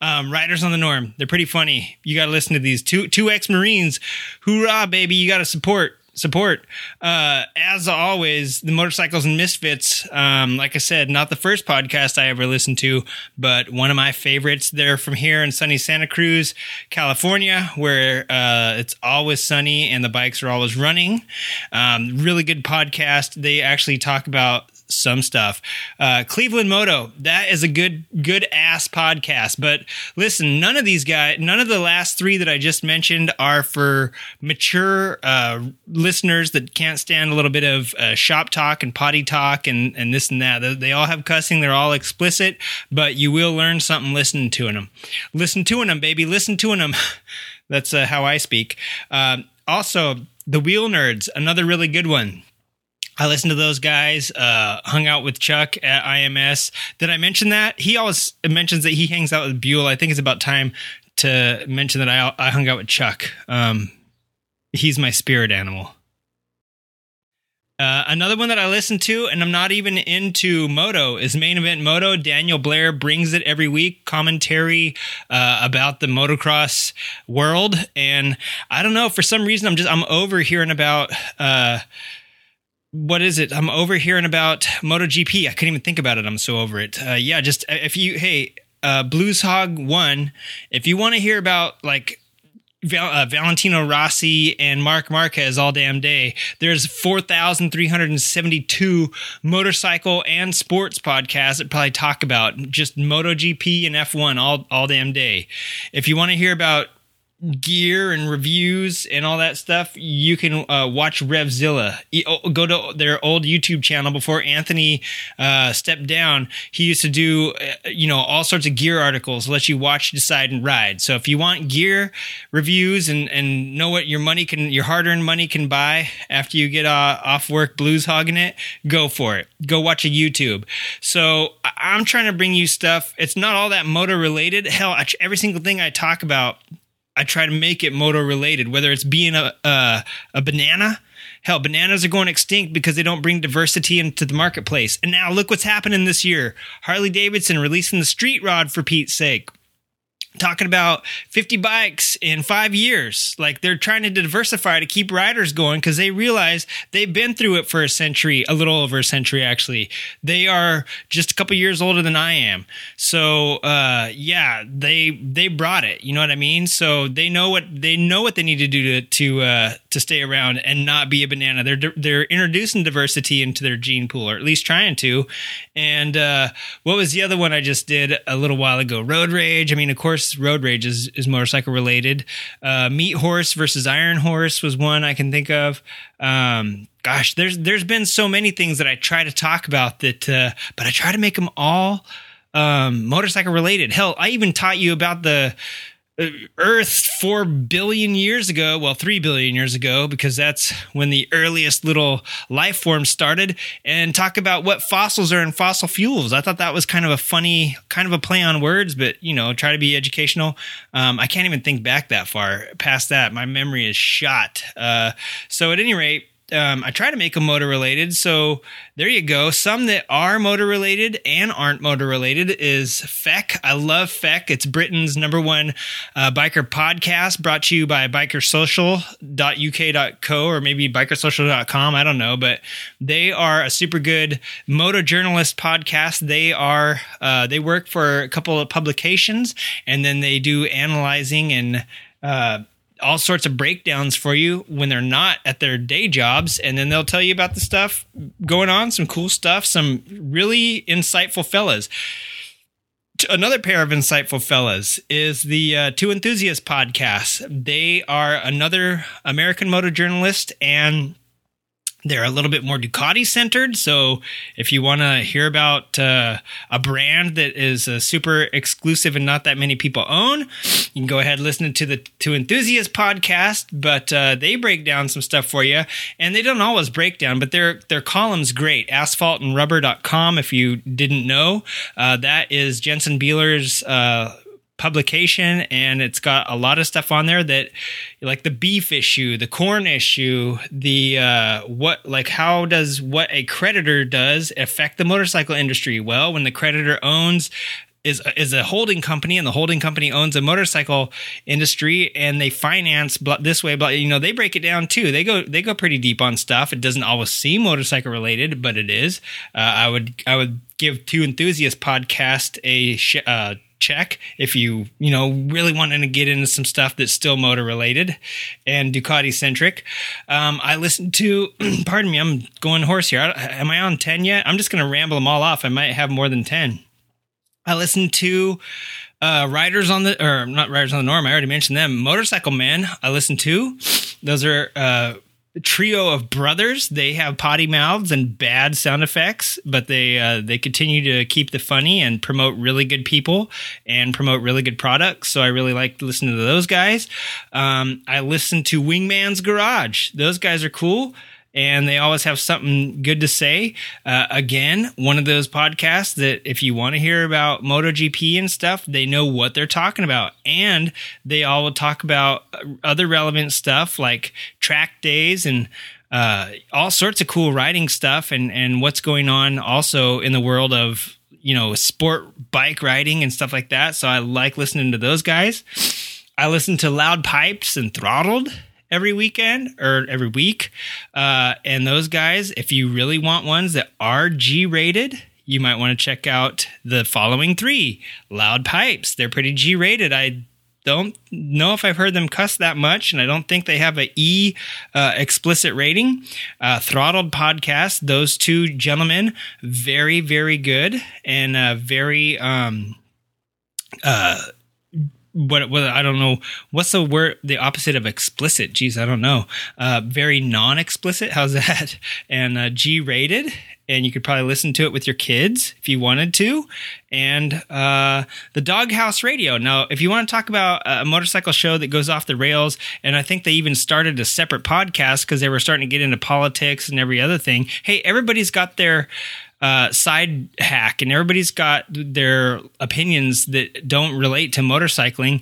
[SPEAKER 1] Um riders on the norm. They're pretty funny. You got to listen to these two two ex-marines. Hoorah baby you got to support support. Uh, as always, the Motorcycles and Misfits, um, like I said, not the first podcast I ever listened to, but one of my favorites. They're from here in sunny Santa Cruz, California, where uh, it's always sunny and the bikes are always running. Um, really good podcast. They actually talk about some stuff. Uh, Cleveland Moto, that is a good, good ass podcast. But listen, none of these guys, none of the last three that I just mentioned are for mature uh, listeners that can't stand a little bit of uh, shop talk and potty talk and, and this and that. They, all have cussing. They're all explicit, but you will learn something listening to them. Listen to them, baby. Listen to them. That's uh, how I speak. Uh, also, the Wheel Nerds, another really good one. I listened to those guys, uh, hung out with Chuck at IMS. Did I mention that? He always mentions that he hangs out with Buell. I think it's about time to mention that I, I hung out with Chuck. Um, he's my spirit animal. Uh, another one that I listen to, and I'm not even into moto, is Main Event Moto. Daniel Blair brings it every week, commentary uh, about the motocross world. And I don't know, for some reason, I'm just I'm over hearing about. Uh, what is it? I'm overhearing about MotoGP. I couldn't even think about it. I'm so over it. Uh, yeah, just if you, hey, uh, Blues Hog One, if you want to hear about like Val- uh, Valentino Rossi and Marc Marquez all damn day. There's 4,372 motorcycle and sports podcasts that probably talk about just MotoGP and F1 all, all damn day. If you want to hear about gear and reviews and all that stuff, you can uh, watch Revzilla. Oh, Go to their old YouTube channel before Anthony uh, stepped down. He used to do, uh, you know, all sorts of gear articles, let you watch, decide, and ride. So if you want gear reviews and and know what your money can, your hard earned money can buy after you get uh, off work, blues hogging it, go for it. Go watch a YouTube. So I'm trying to bring you stuff. It's not all that motor related. Hell, every single thing I talk about I try to make it moto related, whether it's being a, a a banana. Hell, bananas are going extinct because they don't bring diversity into the marketplace. And now look what's happening this year. Harley Davidson releasing the street rod for Pete's sake. Talking about 50 bikes in five years. Like they're trying to diversify to keep riders going because they realize they've been through it for a century, a little over a century actually. They are just a couple years older than I am. So uh yeah, they they brought it. You know what I mean? So they know what they know what they need to do to to uh to stay around and not be a banana. They're they're introducing diversity into their gene pool, or at least trying to. And uh what was the other one I just did a little while ago? Road Rage. I mean, of course, Road Rage is, is motorcycle related. Uh, Meat Horse versus Iron Horse was one I can think of. Um, gosh, there's there's been so many things that I try to talk about that, uh, but I try to make them all um, motorcycle related. Hell, I even taught you about the Earth four billion years ago. Well, three billion years ago, because that's when the earliest little life forms started. And talk about what fossils are in fossil fuels. I thought that was kind of a funny, kind of a play on words, but you know, try to be educational. Um, I can't even think back that far past that. My memory is shot. Uh, so at any rate. Um, I try to make them motor related. So there you go. Some that are motor related and aren't motor related is FEC. I love FEC. It's Britain's number one uh, biker podcast brought to you by bikersocial.uk.co or maybe bikersocial.com. I don't know, but they are a super good moto journalist podcast. They are, uh, they work for a couple of publications and then they do analyzing and, uh, all sorts of breakdowns for you when they're not at their day jobs and then they'll tell you about the stuff going on some cool stuff some really insightful fellas. Another pair of insightful fellas is the uh, two enthusiasts podcast. They are another american motor journalist and they're a little bit more Ducati centered. So if you want to hear about uh, a brand that is uh, super exclusive and not that many people own, you can go ahead and listen to the Two Enthusiasts podcast. But uh, they break down some stuff for you, and they don't always break down, but their their column's great. Asphaltandrubber.com. If you didn't know, uh, that is Jensen Beeler's uh, publication and it's got a lot of stuff on there that like the beef issue the corn issue the uh what like how does what a creditor does affect the motorcycle industry? Well when the creditor owns is is a holding company and the holding company owns a motorcycle industry and they finance this way but you know they break it down too. They go they go pretty deep on stuff. It doesn't always seem motorcycle related but it is. Uh, i would i would give two enthusiast podcast a sh- uh, check if you you know really wanting to get into some stuff that's still motor related and Ducati centric. Um, I listened to, pardon me, I'm going horse here. Am I on ten yet? I'm just going to ramble them all off. I might have more than ten. I listened to uh, Riders on the, or not Riders on the Norm. I already mentioned them. Motorcycle Man. I listened to. Those are uh, trio of brothers. They have potty mouths and bad sound effects, but they uh, they continue to keep the funny and promote really good people and promote really good products. So I really like listening to those guys. Um, I listen to Wingman's Garage. Those guys are cool. And they always have something good to say. Uh, again, one of those podcasts that if you want to hear about MotoGP and stuff, they know what they're talking about. And they all will talk about other relevant stuff like track days and uh, all sorts of cool riding stuff and, and what's going on also in the world of, you know, sport bike riding and stuff like that. So I like listening to those guys. I listen to Loud Pipes and Throttled every weekend or every week. Uh, and those guys, if you really want ones that are G rated, you might want to check out the following three Loud Pipes. They're pretty G rated. I don't know if I've heard them cuss that much, and I don't think they have a E uh, explicit rating. Uh, Throttled podcast, those two gentlemen, very very good and uh, very um uh what what I don't know what's the word the opposite of explicit. Geez, I don't know. Uh, very non-explicit. How's that? And uh, G-rated, and you could probably listen to it with your kids if you wanted to. And uh, the Doghouse Radio. Now, if you want to talk about a motorcycle show that goes off the rails, and I think they even started a separate podcast because they were starting to get into politics and every other thing. Hey, everybody's got their uh, side hack, and everybody's got their opinions that don't relate to motorcycling.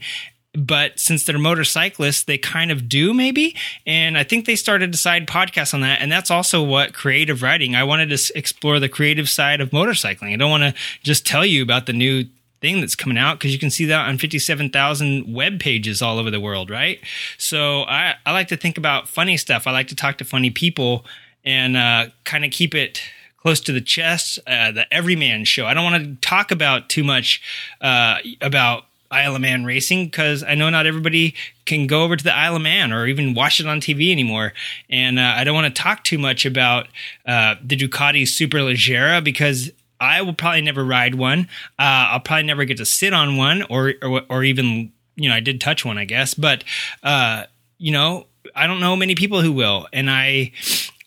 [SPEAKER 1] But since they're motorcyclists, they kind of do maybe. And I think they started a side podcast on that. And that's also what creative riding. I wanted to explore the creative side of motorcycling. I don't want to just tell you about the new thing that's coming out because you can see that on 57,000 web pages all over the world, right? So I, I like to think about funny stuff. I like to talk to funny people and uh, kind of keep it close to the chest, uh, the everyman show. I don't want to talk about too much uh, about Isle of Man racing because I know not everybody can go over to the Isle of Man or even watch it on TV anymore. And uh, I don't want to talk too much about uh, the Ducati Superleggera because I will probably never ride one. Uh, I'll probably never get to sit on one or, or, or even you know I did touch one I guess, but uh, you know I don't know many people who will, and I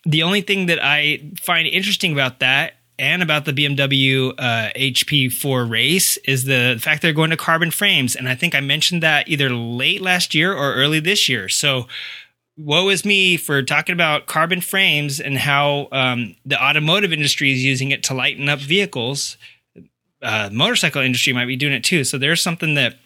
[SPEAKER 1] the only thing that I find interesting about that and about the BMW uh, HP4 race is the fact they're going to carbon frames. And I think I mentioned that either late last year or early this year. So, woe is me for talking about carbon frames and how um, the automotive industry is using it to lighten up vehicles. Uh, motorcycle industry might be doing it too. So, there's something that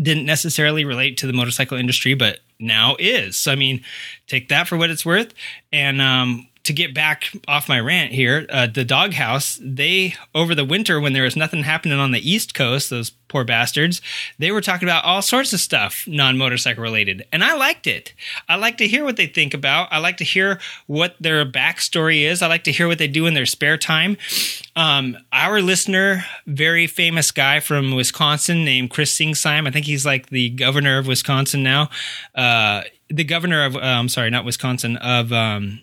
[SPEAKER 1] didn't necessarily relate to the motorcycle industry, but now is. So, I mean, take that for what it's worth. And um, to get back off my rant here, uh, the doghouse, they, over the winter when there was nothing happening on the East Coast, those poor bastards, they were talking about all sorts of stuff non motorcycle related. And I liked it. I like to hear what they think about. I like to hear what their backstory is. I like to hear what they do in their spare time. Um, our listener, very famous guy from Wisconsin named Chris Singsheim, I think he's like the governor of Wisconsin now. Uh, the governor of, uh, I'm sorry, not Wisconsin, of, um,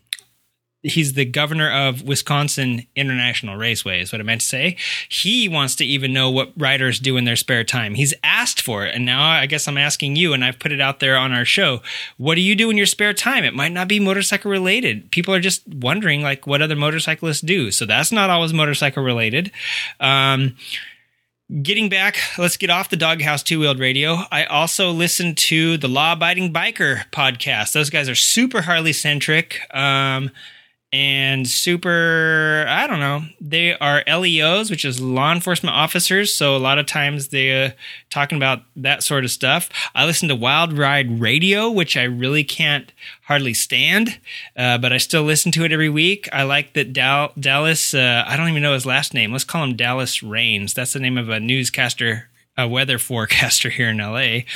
[SPEAKER 1] he's the governor of Wisconsin International Raceway, is what I meant to say. He wants to even know what riders do in their spare time. He's asked for it. And now I guess I'm asking you, and I've put it out there on our show. What do you do in your spare time? It might not be motorcycle related. People are just wondering, like, what other motorcyclists do. So that's not always motorcycle related. Um, Getting back, let's get off the doghouse two wheeled radio. I also listen to the Law Abiding Biker podcast. Those guys are super Harley centric. Um, and super i don't know. They are leos which is law enforcement officers. So a lot of times they're talking about that sort of stuff. I listen to wild ride radio which i really can't hardly stand uh, but i still listen to it every week. I like that Dal- dallas uh, i don't even know his last name. Let's call him Dallas Raines that's the name of a newscaster a weather forecaster here in LA.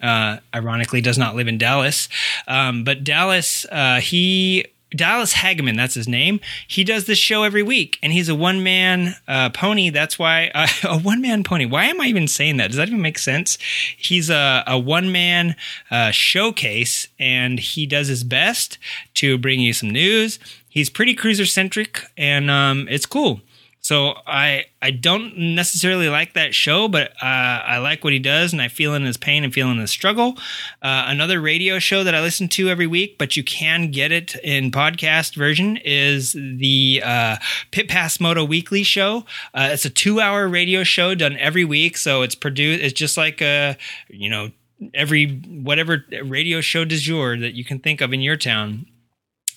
[SPEAKER 1] Uh, ironically, does not live in Dallas, um, but Dallas. Uh, he Dallas Hageman, that's his name. He does this show every week, and he's a one man uh, pony. That's why uh, a one man pony. Why am I even saying that? Does that even make sense? He's a, a one man uh, showcase, and he does his best to bring you some news. He's pretty cruiser centric, and um, it's cool. So I I don't necessarily like that show, but uh, I like what he does, and I feel in his pain and feel in his struggle. Uh, another radio show that I listen to every week, but you can get it in podcast version, is the uh, Pit Pass Moto Weekly show. Uh, it's a two-hour radio show done every week, so it's produced. It's just like a you know every whatever radio show du jour that you can think of in your town.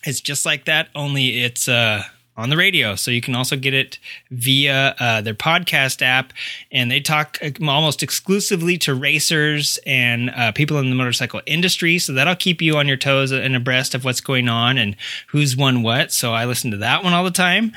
[SPEAKER 1] It's just like that, only it's uh on the radio. So you can also get it via uh, their podcast app. And they talk uh, almost exclusively to racers and uh, people in the motorcycle industry. So that'll keep you on your toes and abreast of what's going on and who's won what. So I listen to that one all the time.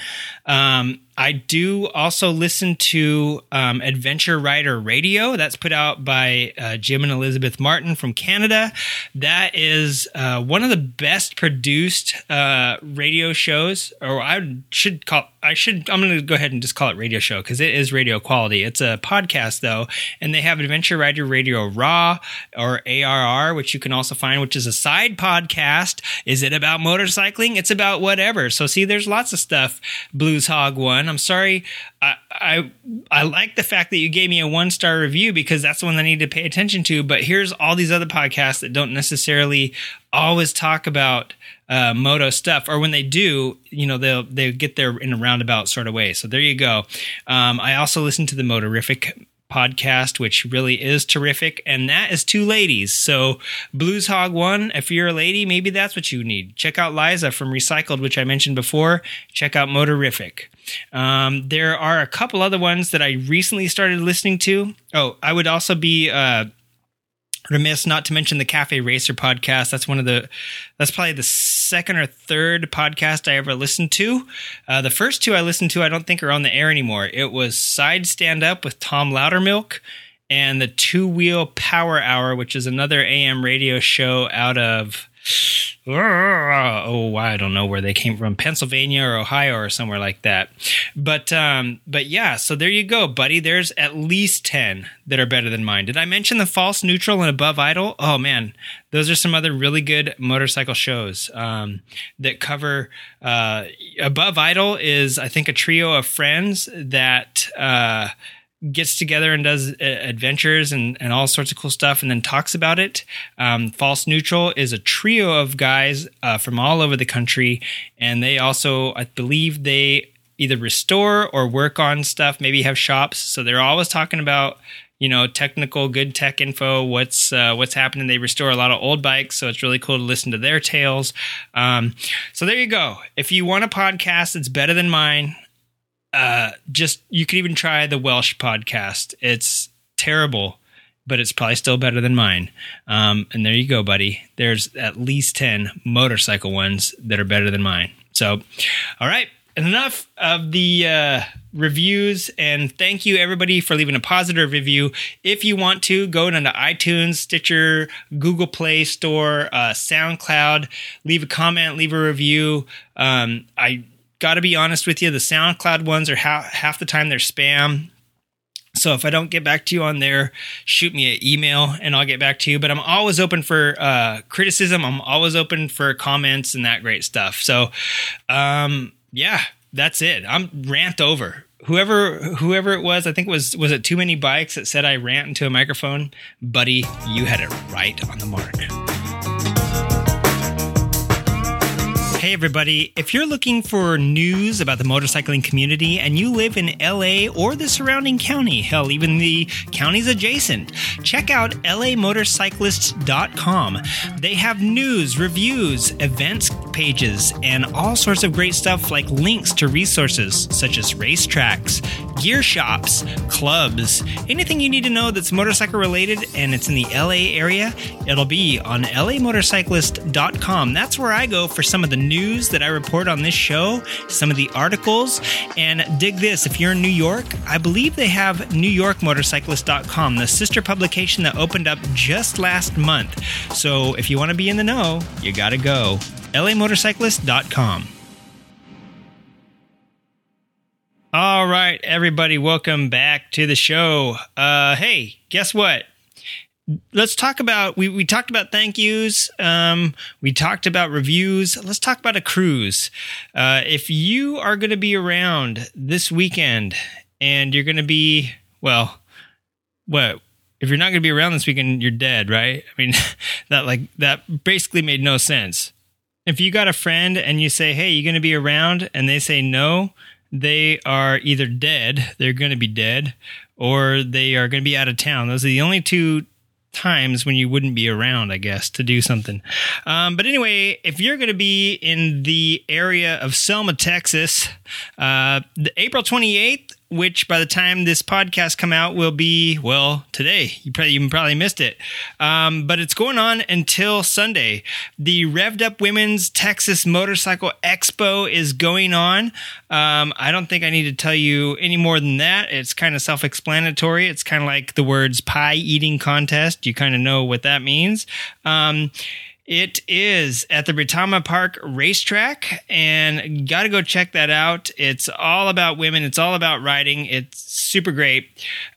[SPEAKER 1] Um, I do also listen to um, Adventure Rider Radio. That's put out by uh, Jim and Elizabeth Martin from Canada. That is uh, one of the best produced uh, radio shows, or I should call. I should. I'm going to go ahead and just call it radio show because it is radio quality. It's a podcast though, and they have Adventure Rider Radio Raw or ARR, which you can also find, which is a side podcast. Is it about motorcycling? It's about whatever. So see, there's lots of stuff. Blues Hog one. I'm sorry. I, I I like the fact that you gave me a one star review because that's the one I need to pay attention to. But here's all these other podcasts that don't necessarily always talk about uh, moto stuff, or when they do, you know, they'll they get there in a roundabout sort of way. So there you go. Um, I also listen to the Motorific podcast, which really is terrific, and that is two ladies. So Blues Hog One, if you're a lady, maybe that's what you need. Check out Liza from Recycled, which I mentioned before. Check out Motorific. Um, there are a couple other ones that I recently started listening to. Oh, I would also be. Uh, remiss not to mention the Cafe Racer podcast. That's one of the, that's probably the second or third podcast I ever listened to. Uh, the first two I listened to, I don't think are on the air anymore. It was Side Stand Up with Tom Loudermilk and the Two Wheel Power Hour, which is another AM radio show out of, oh, I don't know where they came from, Pennsylvania or Ohio or somewhere like that. But um, but yeah, so there you go, buddy. There's at least ten that are better than mine. Did I mention the false neutral and above idle? Oh man, those are some other really good motorcycle shows um, that cover. Uh, above idle is I think a trio of friends that. Uh, gets together and does uh, adventures and, and all sorts of cool stuff and then talks about it. Um, False Neutral is a trio of guys uh, from all over the country. And they also, I believe, they either restore or work on stuff, maybe have shops. So they're always talking about you know technical good tech info what's uh, what's happening they restore a lot of old bikes so it's really cool to listen to their tales um, so there you go if you want a podcast that's better than mine uh, just you could even try the Welsh podcast. It's terrible, but it's probably still better than mine. Um, and there you go, buddy. There's at least ten motorcycle ones that are better than mine. So, all right, enough of the uh, reviews and thank you everybody for leaving a positive review if you want to go down to itunes stitcher google play store uh, soundcloud leave a comment leave a review um, i got to be honest with you, the SoundCloud ones are half, the time they're spam. So if I don't get back to you on there, shoot me an email and I'll get back to you. But I'm always open for uh, criticism. I'm always open for comments and that great stuff. So, um, yeah, that's it. I'm rant over. Whoever whoever it was, I think it was was it too many bikes that said I rant into a microphone, buddy. You had it right on the mark. Hey, everybody. If you're looking for news about the motorcycling community and you live in LA or the surrounding county, hell, even the counties adjacent, check out lamotorcyclists.com. They have news, reviews, events pages, and all sorts of great stuff like links to resources such as racetracks, gear shops, clubs, anything you need to know that's motorcycle related and it's in the LA area, it'll be on lamotorcyclist.com. That's where I go for some of the news that I report on this show, some of the articles, and dig this. If you're in New York, I believe they have NewYorkMotorcyclist.com, the sister publication that opened up just last month. So if you want to be in the know, you got to go. LAMotorcyclist.com. All right, everybody, welcome back to the show. Uh, hey, guess what? Let's talk about we, we talked about thank yous. Um, we talked about reviews. Let's talk about a cruise. Uh, if you are going to be around this weekend and you're going to be well, what if you're not going to be around this weekend, you're dead, right? I mean, that like that basically made no sense. If you got a friend and you say, "Hey, you're going to be around?" and they say no, they are either dead, they're going to be dead, or they are going to be out of town. Those are the only two times when you wouldn't be around, I guess, to do something. Um, but anyway, if you're going to be in the area of Selma, Texas, uh, April 28th which by the time this podcast come out will be well today. You probably you probably missed it, um, but it's going on until Sunday. The Revved Up Women's Texas Motorcycle Expo is going on. Um, I don't think I need to tell you any more than that. It's kind of self-explanatory. It's kind of like the words pie eating contest. You kind of know what that means. Um, it is at the Retama Park Racetrack, and got to go check that out. It's all about women. It's all about riding. It's super great.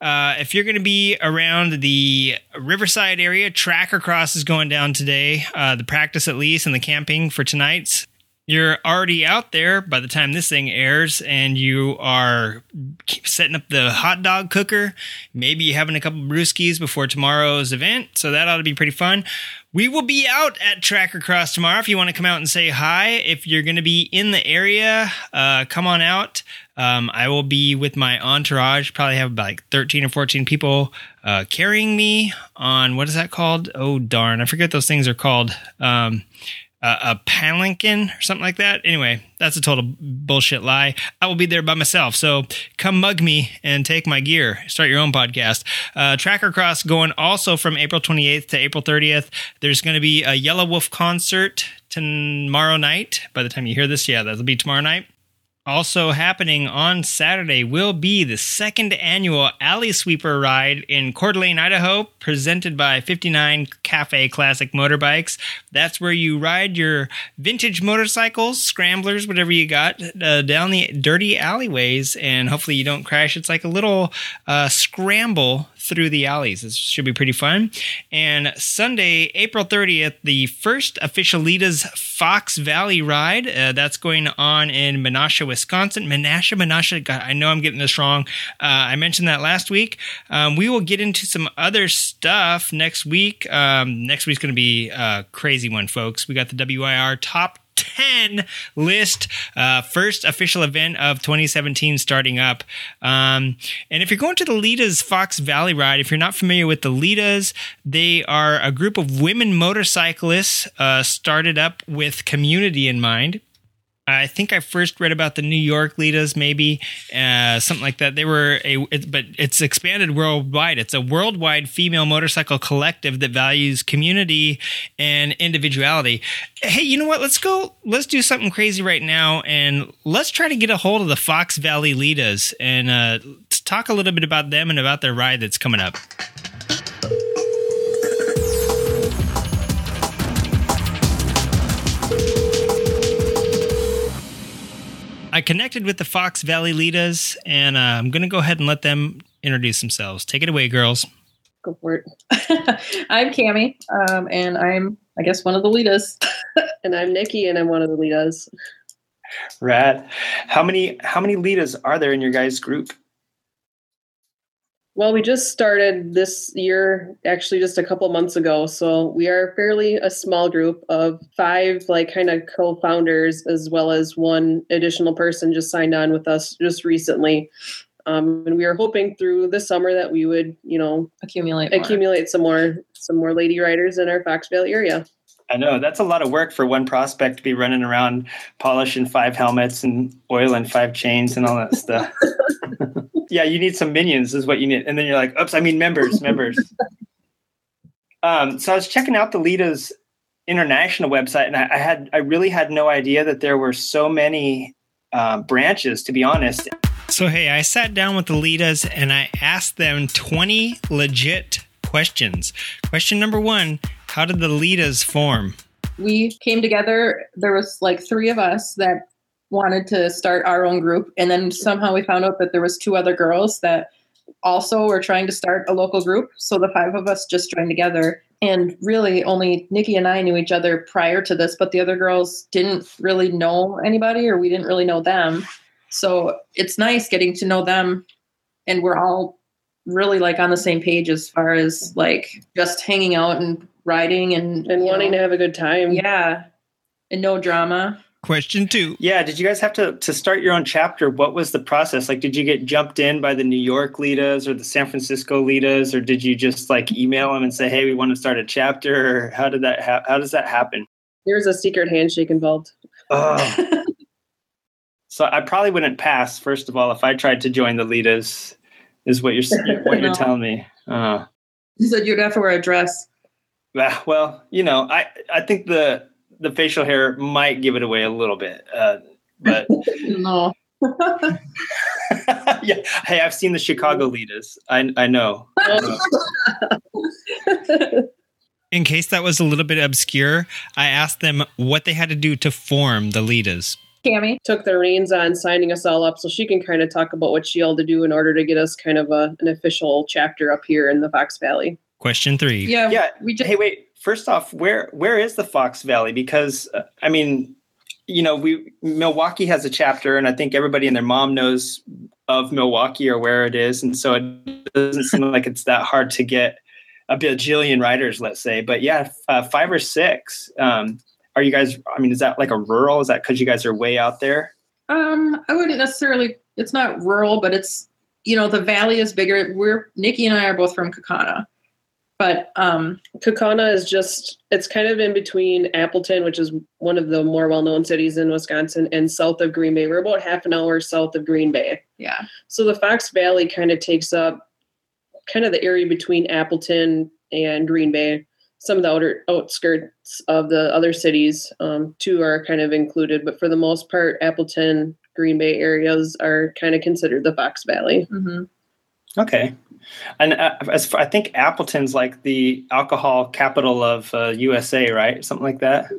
[SPEAKER 1] Uh, if you're to be around the Riverside area, Tracker Cross is going down today. Uh, the practice at least, and the camping for tonight's you're already out there by the time this thing airs and you are setting up the hot dog cooker. Maybe having a couple brewskis before tomorrow's event. So that ought to be pretty fun. We will be out at Tracker Cross tomorrow. If you want to come out and say hi, if you're going to be in the area, uh, come on out. Um, I will be with my entourage. Probably have about like 13 or 14 people uh, carrying me on what is that called? Oh darn, I forget those things are called. Um, uh, a palanquin or something like that. Anyway, that's a total bullshit lie. I will be there by myself. So come mug me and take my gear. Start your own podcast. Uh, Tracker Cross going also from April 28th to April 30th. There's going to be a Yelawolf concert tomorrow night. By the time you hear this, yeah, that'll be tomorrow night. Also happening on Saturday will be the second annual Alley Sweeper Ride in Coeur d'Alene, Idaho, presented by 59 Cafe Classic Motorbikes. That's where you ride your vintage motorcycles, scramblers, whatever you got, uh, down the dirty alleyways, and hopefully you don't crash. It's like a little uh, scramble through the alleys. This should be pretty fun. And Sunday, April 30th, the first official Lita's Fox Valley ride. Uh, that's going on in Menasha, Wisconsin. Menasha, Menasha. God, I know I'm getting this wrong. Uh, I mentioned that last week. Um, we will get into some other stuff next week. Um, next week's going to be a crazy one, folks. We got the WIR top 10 list. Uh, first official event of 2017 starting up. Um, and if you're going to the Litas Fox Valley Ride, if you're not familiar with the Litas, they are a group of women motorcyclists uh, started up with community in mind. I think I first read about the New York Litas, maybe uh, something like that. They were a, it, but it's expanded worldwide. It's a worldwide female motorcycle collective that values community and individuality. Hey, you know what? Let's go. Let's do something crazy right now, and let's try to get a hold of the Fox Valley Litas and uh, talk a little bit about them and about their ride that's coming up. I connected with the Fox Valley Litas, and uh, I'm going to go ahead and let them introduce themselves. Take it away, girls.
[SPEAKER 2] Go for it. I'm Cami, um, and I'm, I guess, one of the Litas. and I'm Nikki, and I'm one of the Litas.
[SPEAKER 5] Rad. How many how many Litas are there in your guys' group?
[SPEAKER 2] Well, we just started this year, actually just a couple months ago. So we are fairly a small group of five, like kind of co-founders, as well as one additional person just signed on with us just recently. Um, and we are hoping through the summer that we would, you know,
[SPEAKER 9] accumulate
[SPEAKER 2] accumulate more. some more some more lady riders in our Fox Valley area.
[SPEAKER 5] I know that's a lot of work for one prospect to be running around polishing five helmets and oil and five chains and all that stuff. yeah, you need some minions, is what you need. And then you're like, oops, I mean members, members. Um, so I was checking out the Lita's international website, and I, I, had I really had no idea that there were so many uh, branches. To be honest.
[SPEAKER 1] So hey, I sat down with the Litas and I asked them 20 legit questions. Question number one: How did the Litas form?
[SPEAKER 2] We came together. There was like three of us that wanted to start our own group and then somehow we found out that there was two other girls that also were trying to start a local group. So the five of us just joined together. And really only nikki and i knew each other prior to this but the other girls didn't really know anybody or we didn't really know them. So it's nice getting to know them and we're all really like on the same page as far as like just hanging out and riding and
[SPEAKER 9] and wanting
[SPEAKER 2] know,
[SPEAKER 9] to have a good time.
[SPEAKER 2] Yeah. And no drama
[SPEAKER 1] Question two.
[SPEAKER 5] Yeah, did you guys have to to start your own chapter? What was the process? Like, did you get jumped in by the New York Litas or the San Francisco Litas, or did you just like email them and say, "Hey, we want to start a chapter"? Or how did that? Ha- how does that happen?
[SPEAKER 2] There's a secret handshake involved.
[SPEAKER 5] Oh.
[SPEAKER 1] So I probably wouldn't pass. First of all, if I tried to join the Litas, is what you're what you're
[SPEAKER 2] No.
[SPEAKER 1] telling me. Uh,
[SPEAKER 2] You said you'd have to wear a dress.
[SPEAKER 1] well, you know, I I think the the facial hair might give it away a little bit, uh, but
[SPEAKER 2] no.
[SPEAKER 1] yeah. Hey, I've seen the Chicago Litas. I I know.
[SPEAKER 18] In case that was a little bit obscure, I asked them what they had to do to form the Litas.
[SPEAKER 2] Cammy
[SPEAKER 19] took the reins on signing us all up so she can kind of talk about what she had to do in order to get us kind of a, an official chapter up here in the Fox Valley.
[SPEAKER 18] Question three.
[SPEAKER 2] Yeah,
[SPEAKER 1] yeah.
[SPEAKER 2] We just,
[SPEAKER 1] hey, wait. First off, where where is the Fox Valley? Because uh, I mean, you know, we Milwaukee has a chapter, and I think everybody and their mom knows of Milwaukee or where it is, and so it doesn't seem like it's that hard to get a bajillion riders, let's say. But yeah, uh, five or six. Um, are you guys? I mean, is that like a rural? Is that because you guys are way out there?
[SPEAKER 2] Um, I wouldn't necessarily. It's not rural, but it's you know the valley is bigger. We're Nikki and I are both from Kaukauna, but um,
[SPEAKER 19] Kaukauna is just it's kind of in between Appleton, which is one of the more well-known cities in Wisconsin, and south of Green Bay. We're about half an hour south of Green Bay.
[SPEAKER 2] yeah,
[SPEAKER 19] So the Fox Valley kind of takes up kind of the area between Appleton and Green Bay. Some of the outer outskirts of the other cities, um, too, are kind of included, but for the most part, Appleton, Green Bay areas are kind of considered the Fox Valley.
[SPEAKER 2] mm-hmm.
[SPEAKER 1] Okay. And uh, as far, I think Appleton's like the alcohol capital of uh, USA, right? Something like that.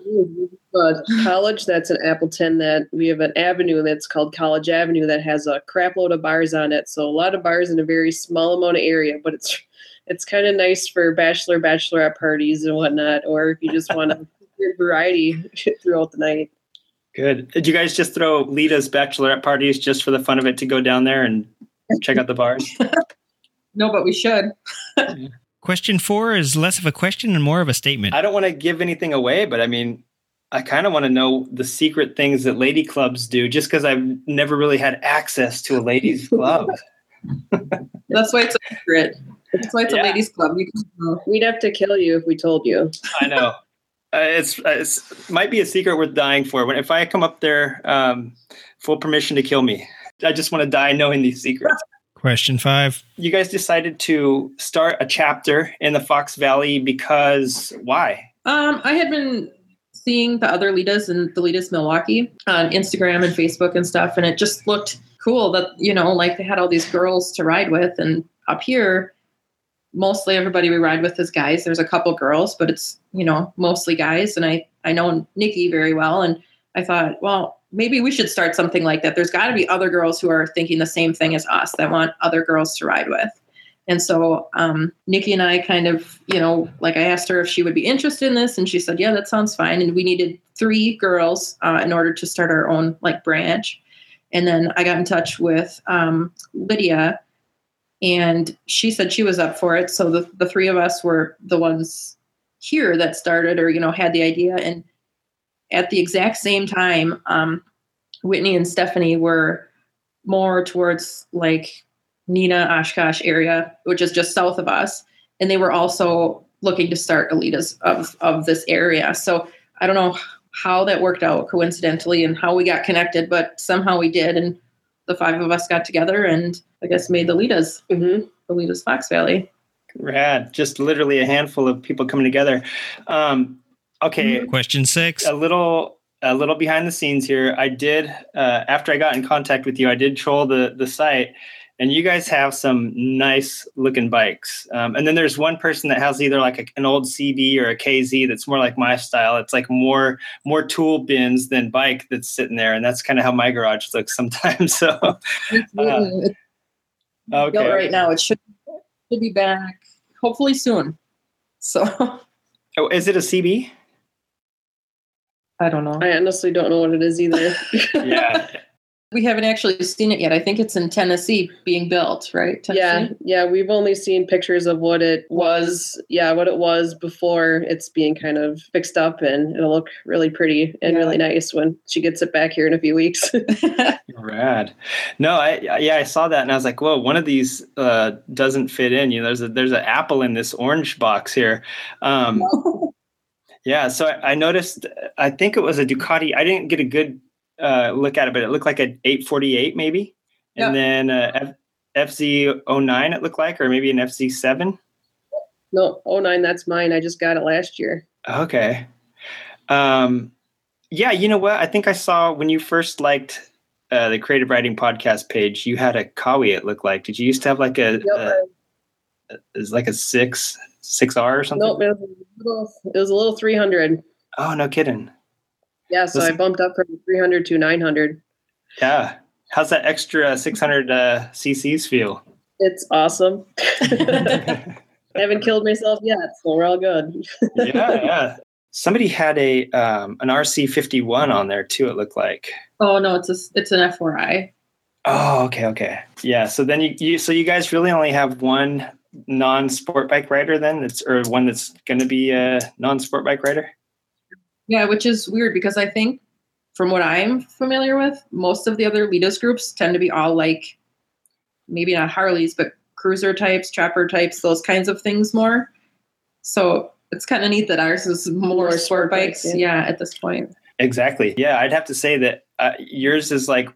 [SPEAKER 19] But college that's in Appleton that we have an avenue that's called College Avenue that has a crap load of bars on it. So a lot of bars in a very small amount of area, but it's it's kind of nice for bachelor bachelorette parties and whatnot, or if you just want a variety throughout the night.
[SPEAKER 1] Good. Did you guys just throw Lita's bachelorette parties just for the fun of it to go down there and check out the bars?
[SPEAKER 2] no, but we should.
[SPEAKER 18] Question four is less of a question and more of a statement.
[SPEAKER 1] I don't want to give anything away, but I mean, I kind of want to know the secret things that lady clubs do just because I've never really had access to a ladies club.
[SPEAKER 2] That's why it's a secret. That's why it's
[SPEAKER 1] Yeah.
[SPEAKER 2] a ladies' club. You can.
[SPEAKER 19] We'd have to kill you if we told you.
[SPEAKER 1] I know. Uh, it's, uh, it's might be a secret worth dying for. When if I come up there, um, full permission to kill me. I just want to die knowing these secrets.
[SPEAKER 18] Question five.
[SPEAKER 1] You guys decided to start a chapter in the Fox Valley because why?
[SPEAKER 2] Um, I had been seeing the other Litas and the Litas Milwaukee on Instagram and Facebook and stuff, and it just looked cool that you know, like they had all these girls to ride with, and up here, mostly everybody we ride with is guys. There's a couple girls, but it's you know mostly guys, and I I know Nikki very well, and I thought, well, maybe we should start something like that. There's got to be other girls who are thinking the same thing as us that want other girls to ride with. And so um, Nikki and I kind of, you know, like I asked her if she would be interested in this, and she said, "Yeah, that sounds fine." And we needed three girls uh, in order to start our own like branch. And then I got in touch with um, Lydia, and she said she was up for it. So the the three of us were the ones here that started, or you know, had the idea. And at the exact same time, um, Whitney and Stephanie were more towards like Neenah Oshkosh area, which is just south of us, and they were also looking to start elitas of of this area. So I don't know how that worked out coincidentally and how we got connected, but somehow we did, and the five of us got together and I guess made the Litas,
[SPEAKER 19] mm-hmm.
[SPEAKER 2] the Litas Fox Valley.
[SPEAKER 1] Rad. Just literally a handful of people coming together. Um, okay.
[SPEAKER 18] Question six.
[SPEAKER 1] A little a little behind the scenes here. I did uh, after I got in contact with you, I did troll the the site, and you guys have some nice looking bikes. Um, and then there's one person that has either like a, an old CB or a KZ that's more like my style. It's like more more tool bins than bike that's sitting there, and that's kind of how my garage looks sometimes. So
[SPEAKER 2] It's really- it's
[SPEAKER 1] okay.
[SPEAKER 2] built right now. It should should be back hopefully soon. So
[SPEAKER 1] Oh, is it a CB?
[SPEAKER 2] I don't know.
[SPEAKER 19] I honestly don't know what it is either.
[SPEAKER 1] yeah.
[SPEAKER 2] We haven't actually seen it yet. I think it's in Tennessee being built, right?
[SPEAKER 19] Yeah,
[SPEAKER 2] Tennessee?
[SPEAKER 19] yeah, we've only seen pictures of what it was. Yeah, what it was before it's being kind of fixed up, and it'll look really pretty and really nice when she gets it back here in a few weeks.
[SPEAKER 1] Rad. No, I I- yeah, I saw that and I was like, whoa, one of these uh, doesn't fit in. You know, there's a there's an apple in this orange box here. Um, yeah, so I, I noticed. I think it was a Ducati. I didn't get a good uh, look at it, but it looked like an 848 maybe, and
[SPEAKER 19] Yeah.
[SPEAKER 1] then uh, F- FZ09 it looked like, or maybe an FZ7.
[SPEAKER 19] No, oh nine, that's mine. I just got it last year.
[SPEAKER 1] Okay. Um, yeah, you know what? I think I saw when you first liked uh, the Creative Riding Podcast page, you had a Kawi. It looked like. Did you used to have like a, a is like a six six R or something?
[SPEAKER 19] Nope, it was a little, it was a little 300.
[SPEAKER 1] Oh, no kidding.
[SPEAKER 19] Yeah, so I bumped up from 300 to 900.
[SPEAKER 1] Yeah. How's that extra 600 uh, CCs feel?
[SPEAKER 19] It's awesome. I haven't killed myself yet, so we're all good.
[SPEAKER 1] yeah, yeah. Somebody had a um, an RC fifty one on there too. It looked like.
[SPEAKER 2] Oh no, it's a it's an F4I.
[SPEAKER 1] Oh, okay, okay, yeah. So then you, you so you guys really only have one non sport bike rider then, that's or one that's going to be a non sport bike rider.
[SPEAKER 2] Yeah, which is weird because I think from what I'm familiar with, most of the other Litas groups tend to be all like maybe not Harleys, but cruiser types, trapper types, those kinds of things more. So it's kind of neat that ours is more,
[SPEAKER 19] More
[SPEAKER 2] sport,
[SPEAKER 19] sport
[SPEAKER 2] bikes.
[SPEAKER 19] bikes,
[SPEAKER 2] yeah.
[SPEAKER 19] yeah.
[SPEAKER 2] at this point.
[SPEAKER 1] Exactly. Yeah, I'd have to say that uh, yours is like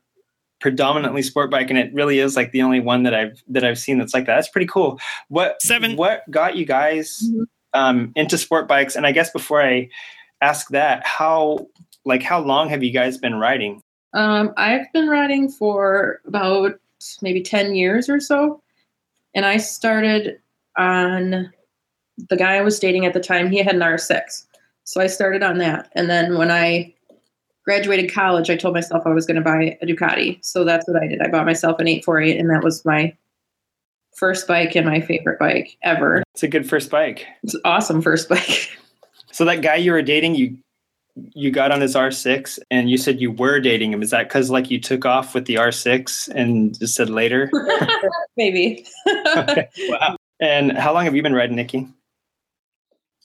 [SPEAKER 1] predominantly sport bike, and it really is like the only one that I've that I've seen that's like that. That's pretty cool. What seven? What got you guys um, into sport bikes? And I guess before I ask that, how like how long have you guys been riding?
[SPEAKER 2] Um, I've been riding for about maybe 10 years or so. And I started on the guy I was dating at the time, he had an R6. So I started on that. And then when I graduated college, I told myself I was going to buy a Ducati. So that's what I did. I bought myself an 848, and that was my first bike and my favorite bike ever.
[SPEAKER 1] It's a good first bike.
[SPEAKER 2] It's an awesome first bike.
[SPEAKER 1] So that guy you were dating, you you got on his R6, and you said you were dating him. Is that because like you took off with the R6 and just said later?
[SPEAKER 2] Maybe.
[SPEAKER 1] wow. And how long have you been riding, Nikki?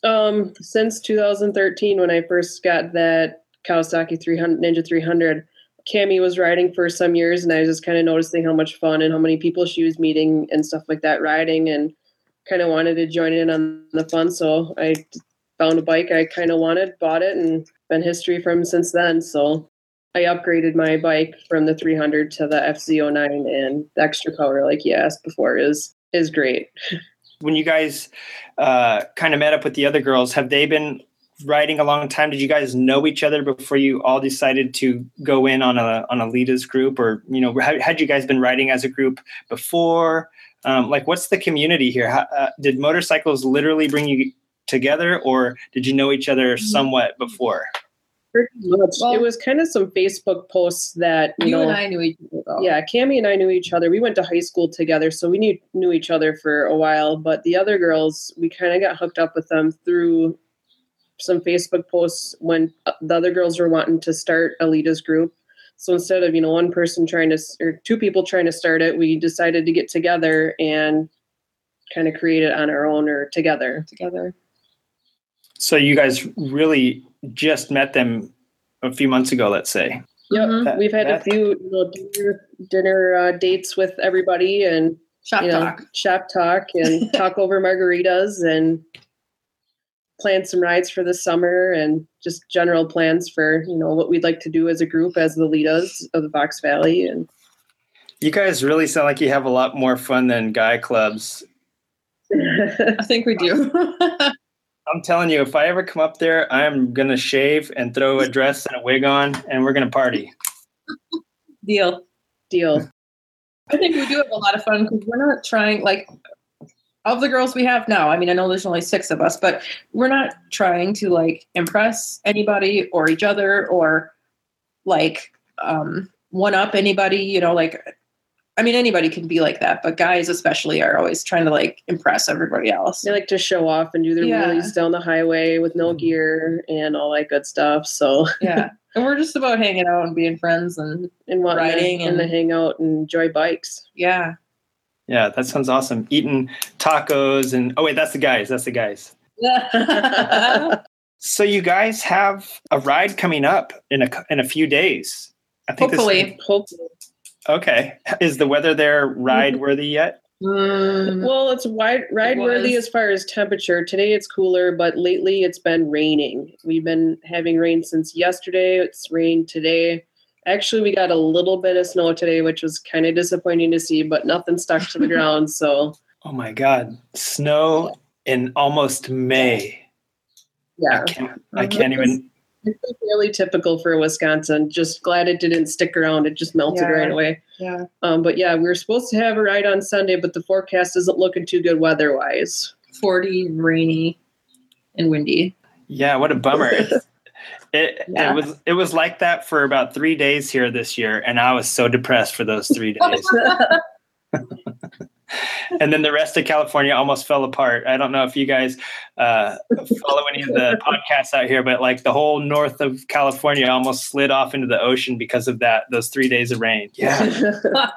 [SPEAKER 19] Um, since 2013, when I first got that Kawasaki 300 Ninja 300, Cami was riding for some years, and I was just kind of noticing how much fun and how many people she was meeting and stuff like that riding, and kind of wanted to join in on the fun. So I found a bike I kind of wanted, bought it, and been history from since then. So I upgraded my bike from the 300 to the FZ09, and the extra power, like you asked before, is is great.
[SPEAKER 1] When you guys uh, kind of met up with the other girls, have they been riding a long time? Did you guys know each other before you all decided to go in on a on a Litas group, or you know, had, had you guys been riding as a group before? Um, like, what's the community here? How, uh, did motorcycles literally bring you together, or did you know each other somewhat before?
[SPEAKER 19] Pretty much. it was kind of some Facebook posts that you,
[SPEAKER 2] You
[SPEAKER 19] know,
[SPEAKER 2] and I knew each other.
[SPEAKER 19] Yeah, Cami and I knew each other. We went to high school together, so we knew knew each other for a while. But the other girls, we kind of got hooked up with them through some Facebook posts when uh, the other girls were wanting to start a Litas group. So instead of you know one person trying to or two people trying to start it, we decided to get together and kind of create it on our own or together.
[SPEAKER 2] Together.
[SPEAKER 1] So you guys really just met them a few months ago, let's say.
[SPEAKER 19] Yep,
[SPEAKER 1] That-
[SPEAKER 19] we've had a few you know, dinner, dinner uh, dates with everybody and
[SPEAKER 2] shop
[SPEAKER 19] you know,
[SPEAKER 2] talk.
[SPEAKER 19] shop talk, and talk over margaritas and plan some rides for the summer and just general plans for you know what we'd like to do as a group as the Litas of the Fox Valley and
[SPEAKER 1] You guys really sound like you have a lot more fun than guy clubs.
[SPEAKER 2] I think we do.
[SPEAKER 1] I'm telling you, if I ever come up there, I'm gonna shave and throw a dress and a wig on, and we're gonna party.
[SPEAKER 2] Deal.
[SPEAKER 19] Deal.
[SPEAKER 2] I think we do have a lot of fun because we're not trying like of the girls we have now. I mean, I know there's only six of us, but we're not trying to like impress anybody or each other or like um one up anybody, you know, like I mean anybody can be like that, but guys especially are always trying to like impress everybody else.
[SPEAKER 19] they like to show off and do their
[SPEAKER 2] Yeah.
[SPEAKER 19] wheelies down the highway with no gear and all that good stuff. So
[SPEAKER 2] yeah. And we're just about hanging out and being friends and
[SPEAKER 19] and wanting
[SPEAKER 2] riding
[SPEAKER 19] and
[SPEAKER 2] and
[SPEAKER 19] hang out and enjoy bikes.
[SPEAKER 2] yeah.
[SPEAKER 1] Yeah, that sounds awesome. Eating tacos and oh wait, that's the guys. That's the guys. So you guys have a ride coming up in a in a few days. I think this-
[SPEAKER 2] Hopefully.
[SPEAKER 19] Hopefully.
[SPEAKER 1] okay. Is the weather there ride mm-hmm. worthy yet?
[SPEAKER 19] Mm, well, it's wide, ride worthy as far as temperature. Today it's cooler, but lately it's been raining. We've been having rain since yesterday. It's rained today. Actually, we got a little bit of snow today, which was kind of disappointing to see, but nothing stuck to the ground. So,
[SPEAKER 1] Oh my God, snow in almost May.
[SPEAKER 19] yeah.
[SPEAKER 1] I can't, I can't even.
[SPEAKER 19] It's fairly typical for Wisconsin. Just glad it didn't stick around. It just melted
[SPEAKER 2] Yeah.
[SPEAKER 19] right away.
[SPEAKER 2] Yeah.
[SPEAKER 19] Um, but yeah, we were supposed to have a ride on Sunday, but the forecast isn't looking too good weather wise.
[SPEAKER 2] 40, rainy, and windy.
[SPEAKER 1] Yeah, what a bummer. It,
[SPEAKER 2] Yeah.
[SPEAKER 1] it was it was like that for about three days here this year, and I was so depressed for those three days. and then the rest of California almost fell apart. I don't know if you guys uh, follow any of the podcasts out here, but like the whole north of California almost slid off into the ocean because of that. Those three days of rain. Yeah.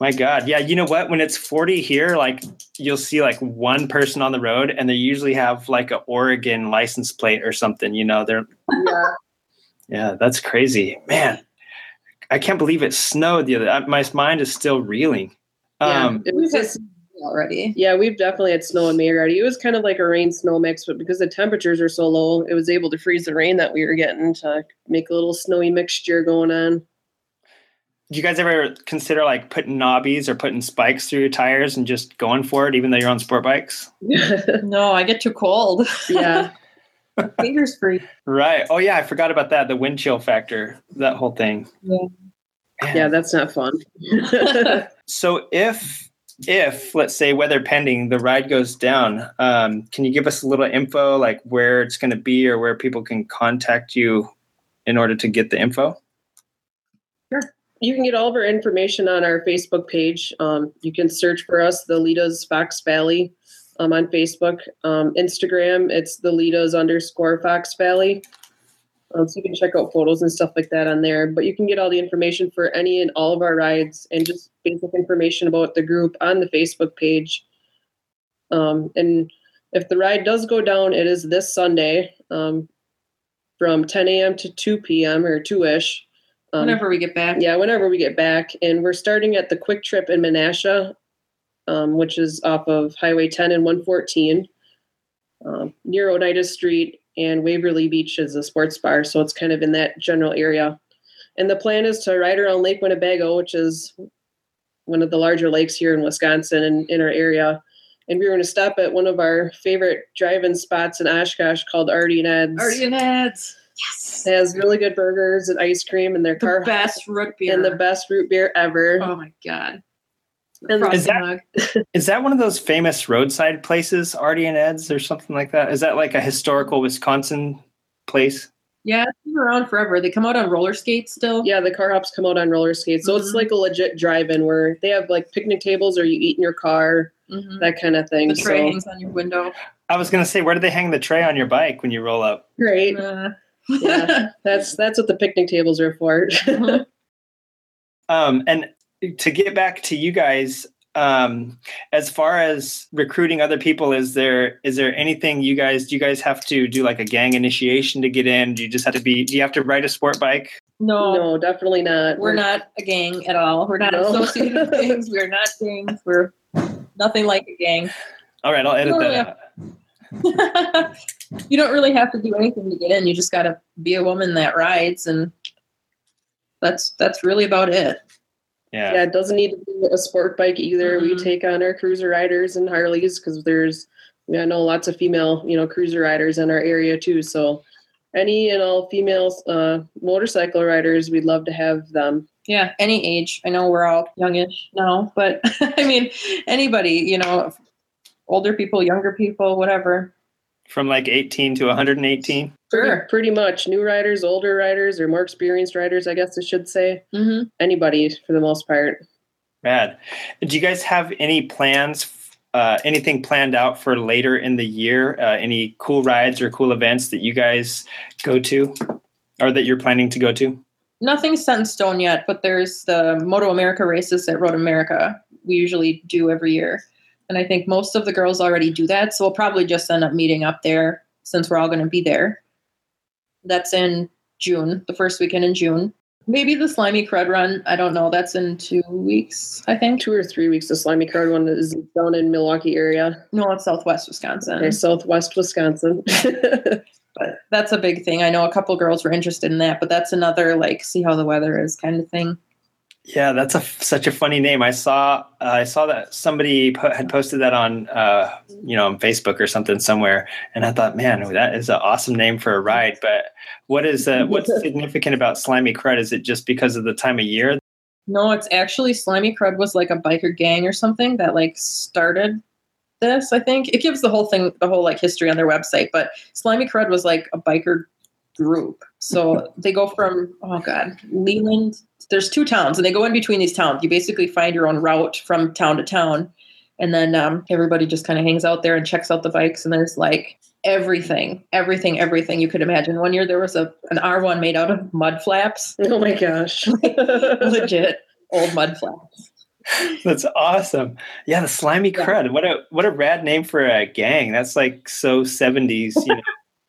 [SPEAKER 1] My God. Yeah. You know what? When it's 40 here, like you'll see like one person on the road and they usually have like a Oregon license plate or something. You know, they're,
[SPEAKER 19] yeah.
[SPEAKER 1] yeah, that's crazy. Man, I can't believe it snowed the other uh, My mind is still reeling.
[SPEAKER 19] Yeah,
[SPEAKER 1] Um,
[SPEAKER 19] it was just
[SPEAKER 2] already.
[SPEAKER 19] Yeah, we've definitely had snow in May already. It was kind of like a rain snow mix, but because the temperatures are so low, it was able to freeze the rain that we were getting to make a little snowy mixture going on.
[SPEAKER 1] do you guys ever consider like putting knobbies or putting spikes through your tires and just going for it, even though you're on sport bikes?
[SPEAKER 2] no, I get too cold.
[SPEAKER 19] Yeah.
[SPEAKER 2] Fingers free.
[SPEAKER 1] Right. Oh, yeah. I forgot about that. The wind chill factor, that whole thing.
[SPEAKER 2] Yeah.
[SPEAKER 19] Yeah, that's not fun.
[SPEAKER 1] So if if let's say weather pending the ride goes down um, can you give us a little info like where it's going to be or where people can contact you in order to get the info sure
[SPEAKER 19] You can get all of our information on our Facebook page. Um, you can search for us, the Litas Fox Valley, um, on Facebook. Um, Instagram, it's the Litas underscore Fox Valley. Um, so you can check out photos and stuff like that on there. But you can get all the information for any and all of our rides and just basic information about the group on the Facebook page. Um, and if the ride does go down, it is this Sunday um, from 10 a.m. to 2 p.m. or 2 ish.
[SPEAKER 2] Whenever we get back.
[SPEAKER 19] Yeah, whenever we get back. And we're starting at the Kwik Trip in Menasha, um, which is off of Highway 10 and 114, um, near Oneida Street, and Waverly Beach is a sports bar. So it's kind of in that general area. And the plan is to ride around Lake Winnebago, which is one of the larger lakes here in Wisconsin and in our area. And we were going to stop at one of our favorite drive-in spots in Oshkosh called Ardy and Ed's.
[SPEAKER 2] Ardy and Ed's.
[SPEAKER 19] Yes. It has really good burgers and ice cream and their car.
[SPEAKER 2] The
[SPEAKER 19] car
[SPEAKER 2] best root beer.
[SPEAKER 19] and the best root beer ever.
[SPEAKER 2] Oh my god.
[SPEAKER 19] And
[SPEAKER 2] Frosty
[SPEAKER 1] Is that-
[SPEAKER 2] mug.
[SPEAKER 1] is that one of those famous roadside places ardy and ed's or something like that is that like a historical wisconsin place
[SPEAKER 2] Yeah, it's been around forever. They come out on roller skates still.
[SPEAKER 19] Yeah, the car hops come out on roller skates. So it's
[SPEAKER 2] Mhm.
[SPEAKER 19] like a legit drive-in where they have like picnic tables or you eat in your car,
[SPEAKER 2] Mhm.
[SPEAKER 19] that kind of thing.
[SPEAKER 2] The tray
[SPEAKER 19] so
[SPEAKER 2] hangs on your window.
[SPEAKER 1] i was going to say where do they hang the tray on your bike when you roll up
[SPEAKER 19] great.
[SPEAKER 2] Uh,
[SPEAKER 19] Yeah, that's that's what the picnic tables are for.
[SPEAKER 1] Um, and to get back to you guys, um, as far as recruiting other people, is there is there anything you guys do? You guys have to do like a gang initiation to get in? Do you just have to be? Do you have to ride a sport bike?
[SPEAKER 2] no,
[SPEAKER 19] no, definitely not.
[SPEAKER 2] we're not a gang at all. We're not
[SPEAKER 19] No.
[SPEAKER 2] associated with gangs. We're not gangs. We're nothing like a gang.
[SPEAKER 1] All right, I'll edit that
[SPEAKER 2] yeah.
[SPEAKER 1] out.
[SPEAKER 2] you don't really have to do anything to get in. You just got to be a woman that rides, and that's that's really about it.
[SPEAKER 1] Yeah.
[SPEAKER 19] Yeah, it doesn't need to be a sport bike either. We
[SPEAKER 2] Mhm.
[SPEAKER 19] take on our cruiser riders and Harleys because there's, I know lots of female, you know, cruiser riders in our area too. So any and all female uh, motorcycle riders, we'd love to have them.
[SPEAKER 2] Yeah, any age. I know we're all youngish now, but I mean, anybody, you know, older people, younger people, whatever.
[SPEAKER 1] From like 18 to 118.
[SPEAKER 2] Sure.
[SPEAKER 19] Pretty much new riders, older riders, or more experienced riders, I guess I should say.
[SPEAKER 2] Mm-hmm.
[SPEAKER 19] Anybody for the most part.
[SPEAKER 1] Rad. Do you guys have any plans? Uh, anything planned out for later in the year? Uh, any cool rides or cool events that you guys go to, or that you're planning to go to?
[SPEAKER 2] Nothing's set in stone yet, but there's the Moto America races at Road America. We usually do every year. And I think most of the girls already do that. So we'll probably just end up meeting up there since we're all going to be there. That's in June, the first weekend in June. Maybe the Slimy Crud Run. I don't know. That's in two weeks, I think.
[SPEAKER 19] Two or three weeks. The slimy crud run is down in Milwaukee area.
[SPEAKER 2] No, it's Southwest Wisconsin.
[SPEAKER 19] Okay, southwest Wisconsin.
[SPEAKER 2] but that's a big thing. I know a couple girls were interested in that, but that's another like see how the weather is kind of thing.
[SPEAKER 1] Yeah, that's a such a funny name. I saw uh, I saw that somebody po- had posted that on uh, you know on Facebook or something somewhere, and I thought, man, that is an awesome name for a ride. But what is uh, what's significant about Slimy Crud? Is it just because of the time of year?
[SPEAKER 2] No, it's actually Slimy Crud was like a biker gang or something that like started this. I think it gives the whole thing the whole like history on their website. But Slimy Crud was like a biker group. So they go from oh god, Leland. There's two towns, and they go in between these towns. You basically find your own route from town to town, and then um, everybody just kind of hangs out there and checks out the bikes. And there's like everything, everything, everything you could imagine. One year there was a an R1 made out of mud flaps.
[SPEAKER 19] Oh my gosh,
[SPEAKER 2] legit old mud flaps.
[SPEAKER 1] That's awesome. Yeah, the slimy crud. What a what a rad name for a gang. That's like so 70s, you know,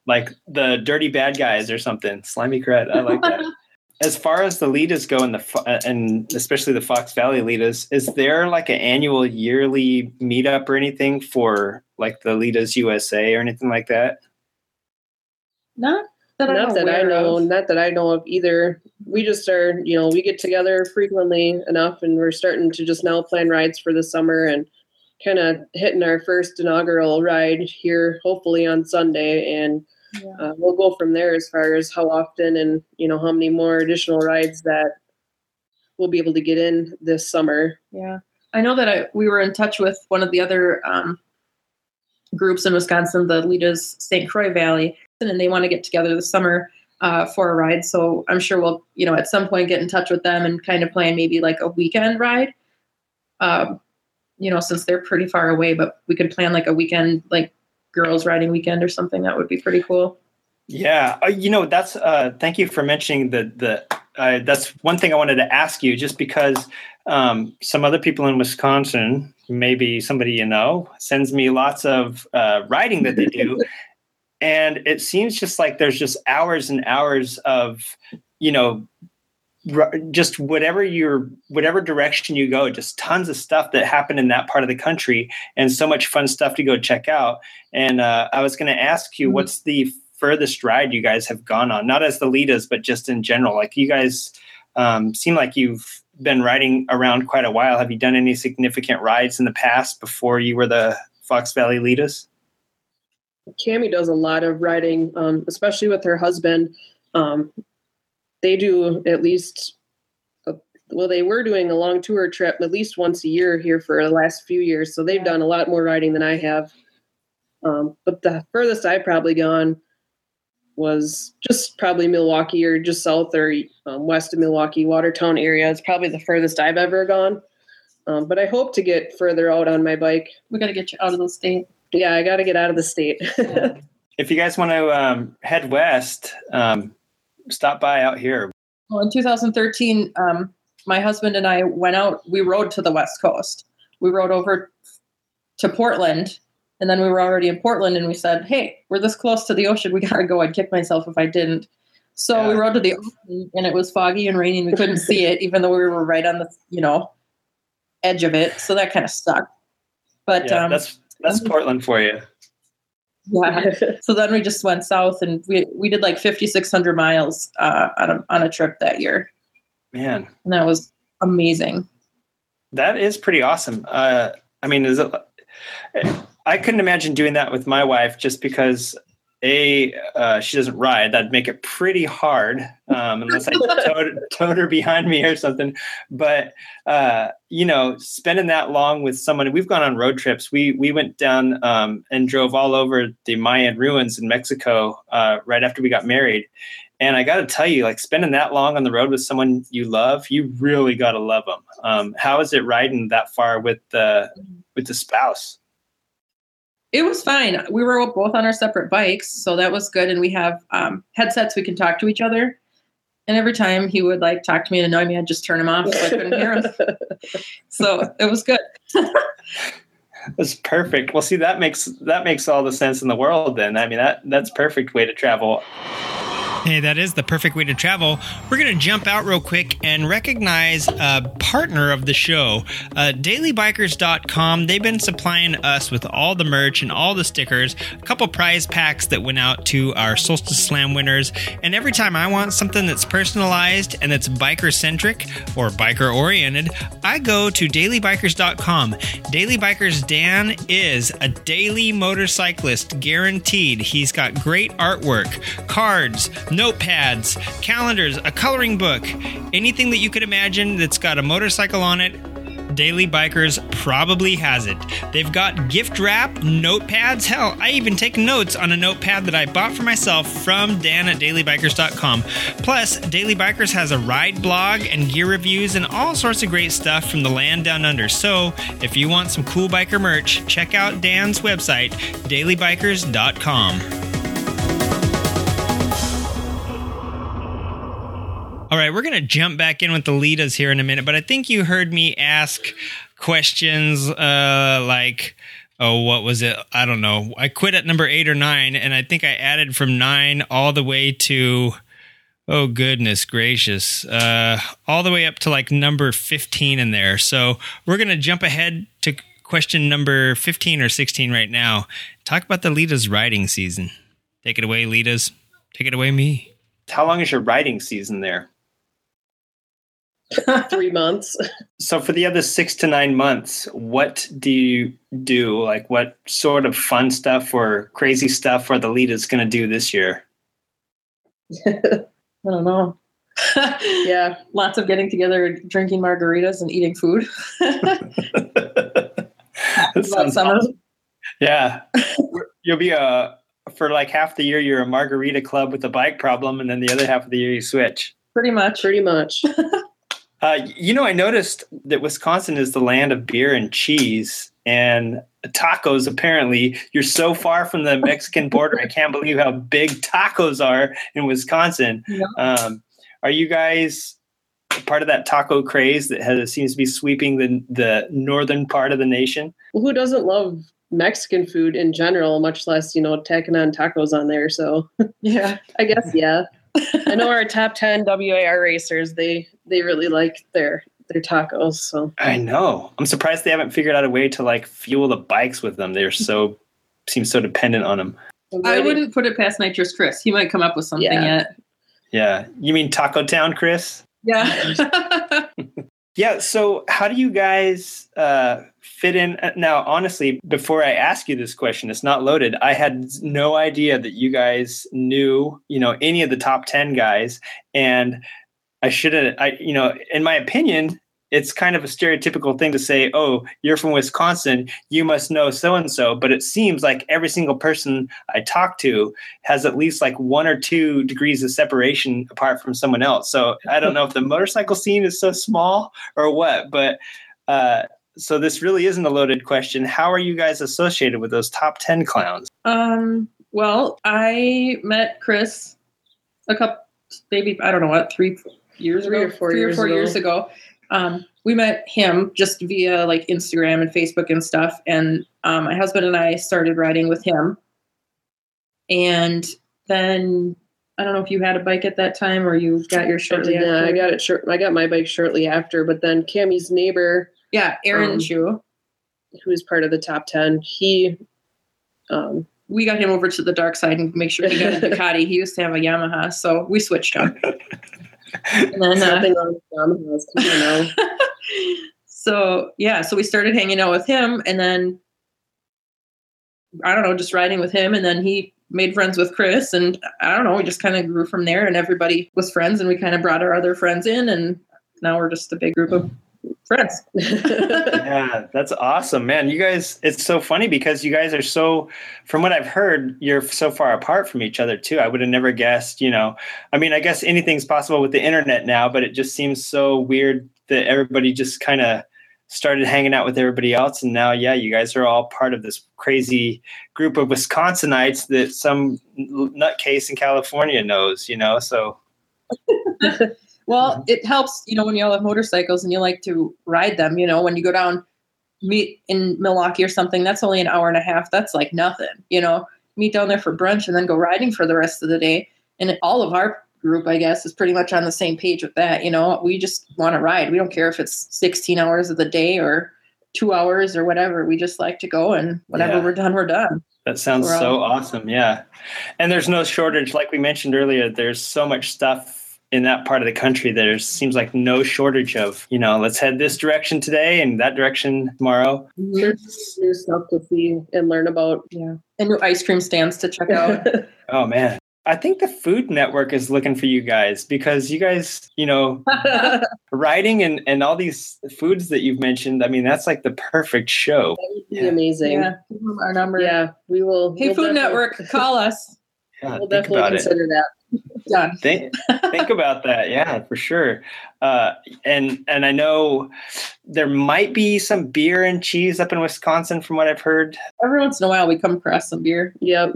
[SPEAKER 1] like the dirty bad guys or something. Slimy crud. I like that. As far as the Litas go, and the uh, and especially the Fox Valley Litas, is there like an annual yearly meetup or anything for like the Litas USA or anything like that?
[SPEAKER 2] Not that
[SPEAKER 19] not
[SPEAKER 2] I'm
[SPEAKER 19] that I know,
[SPEAKER 2] of.
[SPEAKER 19] not that I know of either. We just are, you know, we get together frequently enough, and we're starting to just now plan rides for the summer and kind of hitting our first inaugural ride here, hopefully on Sunday, and uh, we'll go from there as far as how often and you know how many more additional rides that we'll be able to get in this summer.
[SPEAKER 2] Yeah, I know that I we were in touch with one of the other um, groups in Wisconsin, the Litas St. Croix Valley, and they want to get together this summer uh, for a ride. So I'm sure we'll, you know, at some point get in touch with them and kind of plan maybe like a weekend ride. Um, you know, since they're pretty far away, but we could plan like a weekend, like girls riding weekend or something. That would be pretty cool.
[SPEAKER 1] Yeah, uh, you know that's. Uh, thank you for mentioning the the. Uh, that's one thing I wanted to ask you, just because um, some other people in Wisconsin, maybe somebody you know, sends me lots of uh, riding that they do, and it seems just like there's just hours and hours of, you know, just whatever your whatever direction you go, just tons of stuff that happened in that part of the country, and so much fun stuff to go check out. And uh, I was going to ask you, what's the furthest ride you guys have gone on? Not as the Litas, but just in general. Like you guys um, seem like you've been riding around quite a while. Have you done any significant rides in the past before you were the Fox Valley Litas?
[SPEAKER 19] Cami does a lot of riding, um, especially with her husband. Um, they do at least, a, well, they were doing a long tour trip at least once a year here for the last few years. So they've done a lot more riding than I have. Um, but the furthest I've probably gone was just probably Milwaukee or just south or um, west of Milwaukee, Watertown area. It's probably the furthest I've ever gone. Um, but I hope to get further out on my bike.
[SPEAKER 2] We got to get you out of the state.
[SPEAKER 19] Yeah, I got to get out of the state.
[SPEAKER 1] If you guys want to um, head west, um, stop by out here.
[SPEAKER 2] Well, in 2013, um, my husband and I went out. We rode to the West Coast. We rode over to Portland, and then we were already in Portland. And we said, "Hey, we're this close to the ocean. We gotta go." I'd kick myself if I didn't. So we rode to the ocean, and it was foggy and rainy, and we couldn't see it, even though we were right on the you know edge of it. So that kind of sucked. But
[SPEAKER 1] yeah,
[SPEAKER 2] um,
[SPEAKER 1] that's that's Portland for you.
[SPEAKER 2] Yeah. so then we just went south, and we we did like 5,600 miles uh, on a on a trip that year,
[SPEAKER 1] Man,
[SPEAKER 2] and that was amazing.
[SPEAKER 1] that is pretty awesome. Uh, I mean, is it? I couldn't imagine doing that with my wife just because a uh, she doesn't ride. That'd make it pretty hard um, unless I towed, towed her behind me or something. But uh, you know, spending that long with someone, we've gone on road trips. We we went down um, and drove all over the Mayan ruins in Mexico uh, right after we got married. And I got to tell you, like spending that long on the road with someone you love, you really got to love them. Um, how is it riding that far with the with the spouse?
[SPEAKER 2] It was fine. We were both on our separate bikes, so that was good. And we have um, headsets we can talk to each other. And every time he would like talk to me and annoy me, I'd just turn him off so I couldn't hear him. So it was good.
[SPEAKER 1] That's perfect. Well, see, that makes that makes all the sense in the world. Then, I mean, that that's perfect way to travel. Hey, that is the perfect way to travel. We're going to jump out real quick and recognize a partner of the show, uh, dailybikers.com. They've been supplying us with all the merch and all the stickers, a couple prize packs that went out to our Solstice Slam winners. And every time I want something that's personalized and that's biker centric or biker oriented, I go to dailybikers.com. Daily Bikers Dan is a daily motorcyclist, guaranteed. He's got great artwork, cards, notepads, calendars, a coloring book, anything that you could imagine that's got a motorcycle on it. Daily Bikers probably has it. They've got gift wrap, notepads. Hell, I even take notes on a notepad that I bought for myself from Dan at dailybikers.com. Plus, Daily Bikers has a ride blog and gear reviews and all sorts of great stuff from the land down under. So, if you want some cool biker merch, check out Dan's website, dailybikers.com. All right, we're going to jump back in with the Litas here in a minute, but I think you heard me ask questions uh, like, oh, what was it? I don't know. I quit at number eight or nine, and I think I added from nine all the way to, oh, goodness gracious, uh, all the way up to like number 15 in there. So we're going to jump ahead to question number 15 or 16 right now. Talk about the Lita's riding season. Take it away, Litas. Take it away, me.
[SPEAKER 5] How long is your riding season there?
[SPEAKER 19] Three months.
[SPEAKER 5] So for the other six to nine months, what do you do? Like what sort of fun stuff or crazy stuff are the Litas going to do this year?
[SPEAKER 2] I don't know.
[SPEAKER 19] yeah,
[SPEAKER 2] lots of getting together, drinking margaritas, and eating food.
[SPEAKER 5] That
[SPEAKER 2] summer.
[SPEAKER 5] awesome. Yeah, you'll be a for like half the year you're a margarita club with a bike problem, and then the other half of the year you switch.
[SPEAKER 2] Pretty much.
[SPEAKER 19] Pretty much.
[SPEAKER 5] Uh, you know, I noticed that Wisconsin is the land of beer and cheese and tacos. Apparently, you're so far from the Mexican border. I can't believe how big tacos are in Wisconsin. Um, are you guys part of that taco craze that has, seems to be sweeping the the northern part of the nation?
[SPEAKER 19] Well, who doesn't love Mexican food in general, much less, you know, tacking on tacos on there? So,
[SPEAKER 2] yeah,
[SPEAKER 19] I guess, yeah. I know our top 10 WAR racers, they they really like their their tacos. So
[SPEAKER 5] I know. I'm surprised they haven't figured out a way to like fuel the bikes with them. They're so seem so dependent on them.
[SPEAKER 2] I wouldn't put it past Nitrous Chris. He might come up with something
[SPEAKER 19] Yeah.
[SPEAKER 2] yet.
[SPEAKER 5] Yeah. You mean Taco Town, Chris?
[SPEAKER 2] Yeah.
[SPEAKER 5] Yeah. So, how do you guys uh, fit in? uh, Now, honestly, before I ask you this question, it's not loaded. I had no idea that you guys knew, you know, any of the top ten guys, and I should have. I, you know, in my opinion, it's kind of a stereotypical thing to say, "Oh, you're from Wisconsin, you must know so and so." But it seems like every single person I talk to has at least like one or two degrees of separation apart from someone else. So I don't know if the motorcycle scene is so small or what, but uh, so this really isn't a loaded question. How are you guys associated with those top ten clowns?
[SPEAKER 2] Um, well, I met Chris a couple, maybe, I don't know what, three years
[SPEAKER 19] Three
[SPEAKER 2] ago,
[SPEAKER 19] or four
[SPEAKER 2] three
[SPEAKER 19] years
[SPEAKER 2] or four
[SPEAKER 19] ago.
[SPEAKER 2] years ago. Um, we met him just via like Instagram and Facebook and stuff. And um, my husband and I started riding with him. And then I don't know if you had a bike at that time or you got your shortly
[SPEAKER 19] yeah,
[SPEAKER 2] after.
[SPEAKER 19] I got it short. I got my bike shortly after, but then Cammy's neighbor,
[SPEAKER 2] Yeah, Aaron
[SPEAKER 19] Um,
[SPEAKER 2] Chu.
[SPEAKER 19] who is part of the top ten, he um,
[SPEAKER 2] We got him over to the dark side and make sure he got a Ducati. He used to have a Yamaha, so we switched him. and then uh,
[SPEAKER 19] nothing wrong with Yamahas, come on now.
[SPEAKER 2] so yeah, so we started hanging out with him, and then I don't know, just riding with him, and then he made friends with Chris, and I don't know, we just kind of grew from there, and everybody was friends, and we kind of brought our other friends in, and now we're just a big group of friends.
[SPEAKER 5] yeah, that's awesome, man. You guys, it's so funny because you guys are so, from what I've heard, you're so far apart from each other too. I would have never guessed, you know. I mean, I guess anything's possible with the internet now, but it just seems so weird that everybody just kind of started hanging out with everybody else. And now, yeah, you guys are all part of this crazy group of Wisconsinites that some nutcase in California knows, you know. So,
[SPEAKER 2] Well, mm-hmm. it helps, you know, when you all have motorcycles and you like to ride them, you know, when you go down meet in Milwaukee or something, that's only an hour and a half. That's like nothing, you know, meet down there for brunch and then go riding for the rest of the day. and all of our group, I guess, is pretty much on the same page with that. You know, we just want to ride. We don't care if it's 16 hours of the day or two hours or whatever. We just like to go, and whenever
[SPEAKER 1] Yeah.
[SPEAKER 2] we're done, we're done.
[SPEAKER 1] That sounds
[SPEAKER 2] We're
[SPEAKER 1] so awesome. Yeah. And there's no shortage. Like we mentioned earlier, there's so much stuff in that part of the country. There seems like no shortage of, you know, let's head this direction today and that direction tomorrow.
[SPEAKER 19] There's new stuff to see and learn about.
[SPEAKER 2] Yeah. And new ice cream stands to check out.
[SPEAKER 1] Oh, man. I think the Food Network is looking for you guys because you guys, you know, riding and, and all these foods that you've mentioned. I mean, that's like the perfect show.
[SPEAKER 19] Be amazing.
[SPEAKER 2] Yeah, our number.
[SPEAKER 19] Yeah, we will.
[SPEAKER 2] Hey,
[SPEAKER 19] we'll
[SPEAKER 2] Food
[SPEAKER 19] definitely-
[SPEAKER 2] Network, call us.
[SPEAKER 1] Yeah,
[SPEAKER 19] We'll
[SPEAKER 1] think
[SPEAKER 19] definitely
[SPEAKER 1] about it.
[SPEAKER 19] consider that.
[SPEAKER 2] Done.
[SPEAKER 1] think think about that yeah for sure uh and and i know there might be some beer and cheese up in wisconsin from what i've heard
[SPEAKER 2] Every once in a while, we come across some beer.
[SPEAKER 19] Yep.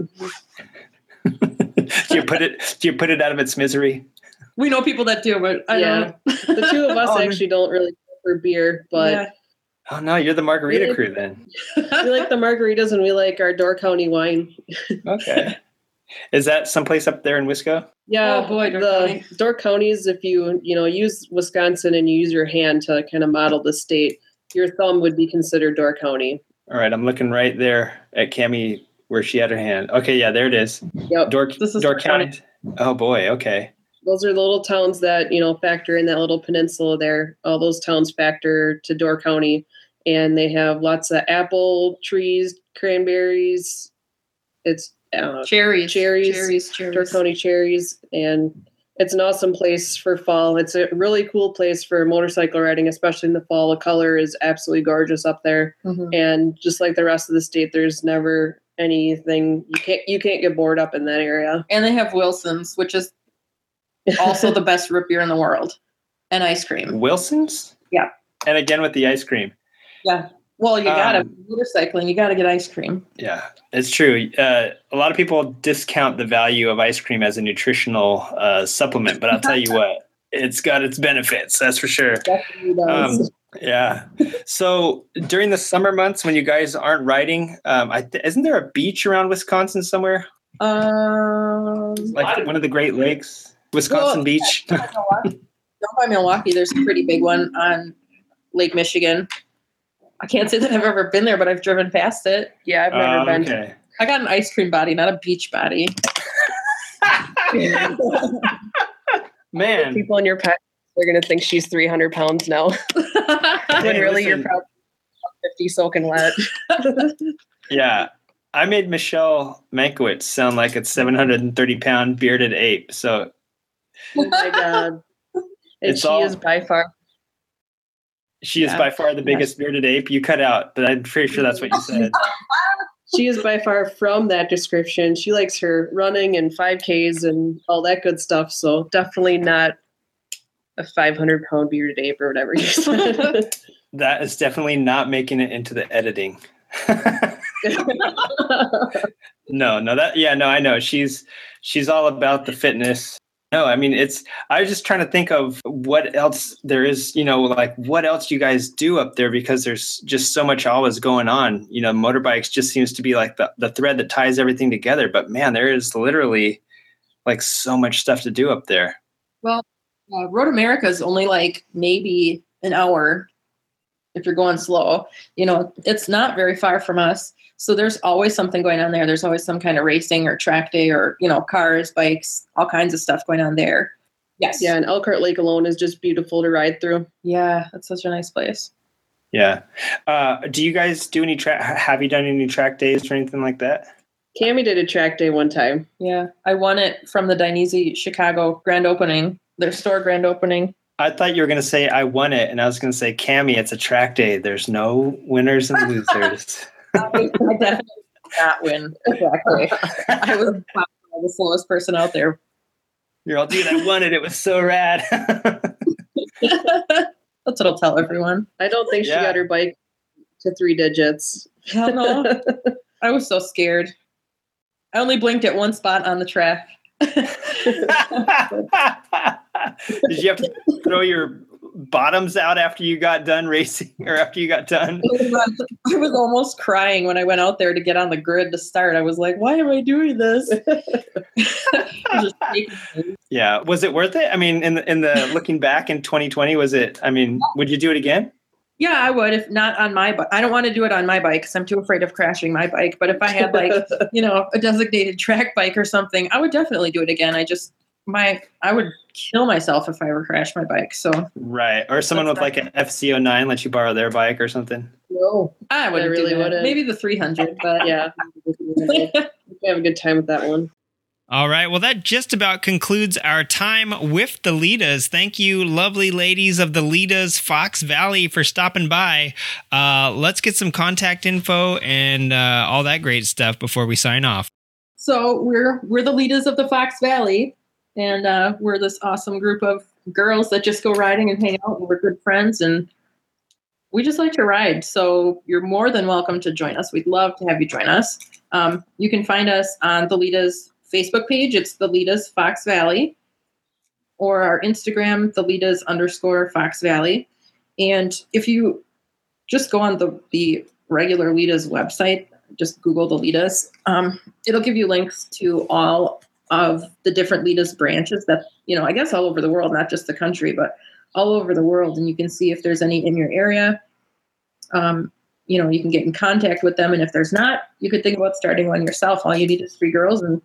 [SPEAKER 1] do you put it do you put it out of its misery
[SPEAKER 2] We know people that do, but I
[SPEAKER 19] yeah.
[SPEAKER 2] don't.
[SPEAKER 19] the two of us
[SPEAKER 2] Oh,
[SPEAKER 19] actually don't really care for beer, but
[SPEAKER 2] Yeah.
[SPEAKER 1] oh no you're the margarita
[SPEAKER 19] Really?
[SPEAKER 1] crew then
[SPEAKER 19] we like the margaritas and we like our Door County wine.
[SPEAKER 1] okay is that someplace up there in wisco
[SPEAKER 19] Yeah,
[SPEAKER 2] Oh, boy, Door
[SPEAKER 19] the
[SPEAKER 2] County.
[SPEAKER 19] Door counties. If you you know use Wisconsin and you use your hand to kind of model the state, your thumb would be considered Door County.
[SPEAKER 1] all right i'm looking right there at cami where she had her hand okay yeah there it is
[SPEAKER 19] Yep.
[SPEAKER 1] door,
[SPEAKER 2] This is
[SPEAKER 1] door
[SPEAKER 2] Door
[SPEAKER 1] county oh boy okay
[SPEAKER 19] Those are the little towns that you know factor in that little peninsula there. All those towns factor to Door County, and they have lots of apple trees, cranberries. It's uh,
[SPEAKER 2] Cherries,
[SPEAKER 19] cherries,
[SPEAKER 2] cherries, cherries.
[SPEAKER 19] County cherries, and it's an awesome place for fall. It's a really cool place for motorcycle riding, especially in the fall. The color is absolutely gorgeous up there,
[SPEAKER 2] Mhm.
[SPEAKER 19] and just like the rest of the state, there's never anything you can't you can't get bored up in that area.
[SPEAKER 2] And they have Wilson's, which is also the best root beer in the world, and ice cream.
[SPEAKER 1] wilson's
[SPEAKER 2] Yeah.
[SPEAKER 1] and again with the ice cream
[SPEAKER 2] Yeah. Well, you gotta
[SPEAKER 1] Um,
[SPEAKER 2] motorcycling. You gotta get ice cream.
[SPEAKER 1] Yeah, it's true. Uh, a lot of people discount the value of ice cream as a nutritional uh, supplement, but I'll tell you what, it's got its benefits. That's for sure. Um, yeah. So during the summer months when you guys aren't riding, um, I th- isn't there a beach around Wisconsin somewhere,
[SPEAKER 2] Um,
[SPEAKER 1] like one of the Great Lakes, Wisconsin
[SPEAKER 2] Well,
[SPEAKER 1] Beach?
[SPEAKER 2] Milwaukee. Down by Milwaukee, there's a pretty big one on Lake Michigan. I can't say that I've ever been there, but I've driven past it.
[SPEAKER 19] Yeah, I've never
[SPEAKER 1] Oh,
[SPEAKER 19] been.
[SPEAKER 1] okay.
[SPEAKER 2] I got an ice cream body, not a beach body.
[SPEAKER 1] Man,
[SPEAKER 19] People in your pet are gonna think she's 300 pounds now, when
[SPEAKER 1] Hey,
[SPEAKER 19] really you're probably 50 soaking wet.
[SPEAKER 1] Yeah. I made Michelle Mankiewicz sound like a 730 pound bearded ape. So
[SPEAKER 19] oh my god! And
[SPEAKER 1] It's
[SPEAKER 19] she
[SPEAKER 1] all-
[SPEAKER 19] is by far.
[SPEAKER 1] She is by far the biggest bearded ape. You cut out, but I'm pretty sure that's what you said.
[SPEAKER 19] She is by far from that description. She likes her running and 5Ks and all that good stuff. So definitely not a 500 pound bearded ape or whatever you said.
[SPEAKER 1] That is definitely not making it into the editing. No, no, that yeah, no, I know. She's she's all about the fitness. No, I mean it's I was just trying to think of what else there is, you know, like what else you guys do up there because there's just so much always going on. You know, motorbikes just seems to be like the, the thread that ties everything together. But man, there is literally like so much stuff to do up there.
[SPEAKER 2] Well, uh, Road America is only like maybe an hour if you're going slow. You know, it's not very far from us. So there's always something going on there. There's always some kind of racing or track day or, you know, cars, bikes, all kinds of stuff going on there. Yes.
[SPEAKER 19] yeah, and Elkhart Lake alone is just beautiful to ride through.
[SPEAKER 2] Yeah, that's such a nice place.
[SPEAKER 1] Yeah. Uh, do you guys do any track? Have you done any track days or anything like that?
[SPEAKER 19] Cammy did a track day one time.
[SPEAKER 2] Yeah. I won it from the Dainese Chicago grand opening, their store grand opening.
[SPEAKER 1] I thought you were going to say I won it, and I was going to say, Cammy, it's a track day. There's no winners and losers.
[SPEAKER 2] I, I definitely did not win. Exactly. I was by the slowest person out there.
[SPEAKER 1] You're all, dude, I won it. It was so rad.
[SPEAKER 2] That's what I'll tell everyone.
[SPEAKER 19] I don't think she
[SPEAKER 1] Yeah.
[SPEAKER 19] got her bike to three digits.
[SPEAKER 2] Hell no. I was so scared. I only blinked at one spot on the track.
[SPEAKER 1] Did you have to throw your
[SPEAKER 5] bottoms out after you got done racing or after you got done?
[SPEAKER 2] I was almost crying when I went out there to get on the grid to start. I was like, why am I doing this? Just taking things.
[SPEAKER 5] Yeah. Was it worth it? I mean, in the, in the looking back in 2020, was it? I mean, would you do it again?
[SPEAKER 2] yeah, I would if not on my bike. I don't want to do it on my bike because I'm too afraid of crashing my bike. But if I had like, you know, a designated track bike or something, I would definitely do it again. I just my I would kill myself if I ever crashed my bike. So
[SPEAKER 5] Right. Or someone with like an FZ09 let you borrow their bike or something.
[SPEAKER 2] no, I would
[SPEAKER 19] I really
[SPEAKER 2] really would maybe the 300, but
[SPEAKER 19] Yeah. we have a good time with that one.
[SPEAKER 1] All right. Well, that just about concludes our time with the Litas. Thank you, lovely ladies of the Litas Fox Valley, for stopping by. Uh, let's get some contact info and uh, all that great stuff before we sign off.
[SPEAKER 2] So we're we're the Litas of the Fox Valley, and uh, we're this awesome group of girls that just go riding and hang out, and we're good friends, and we just like to ride. So you're more than welcome to join us. We'd love to have you join us. Um, you can find us on the Litas Facebook page. It's the Litas Fox Valley, or our Instagram, the Litas underscore Fox Valley. And if you just go on the the regular Litas website, just Google the Litas. Um, it'll give you links to all of the different Litas branches that, you know, I guess all over the world, not just the country, but all over the world. And you can see if there's any in your area. Um, you know, you can get in contact with them. And if there's not, you could think about starting one yourself. All you need is three girls and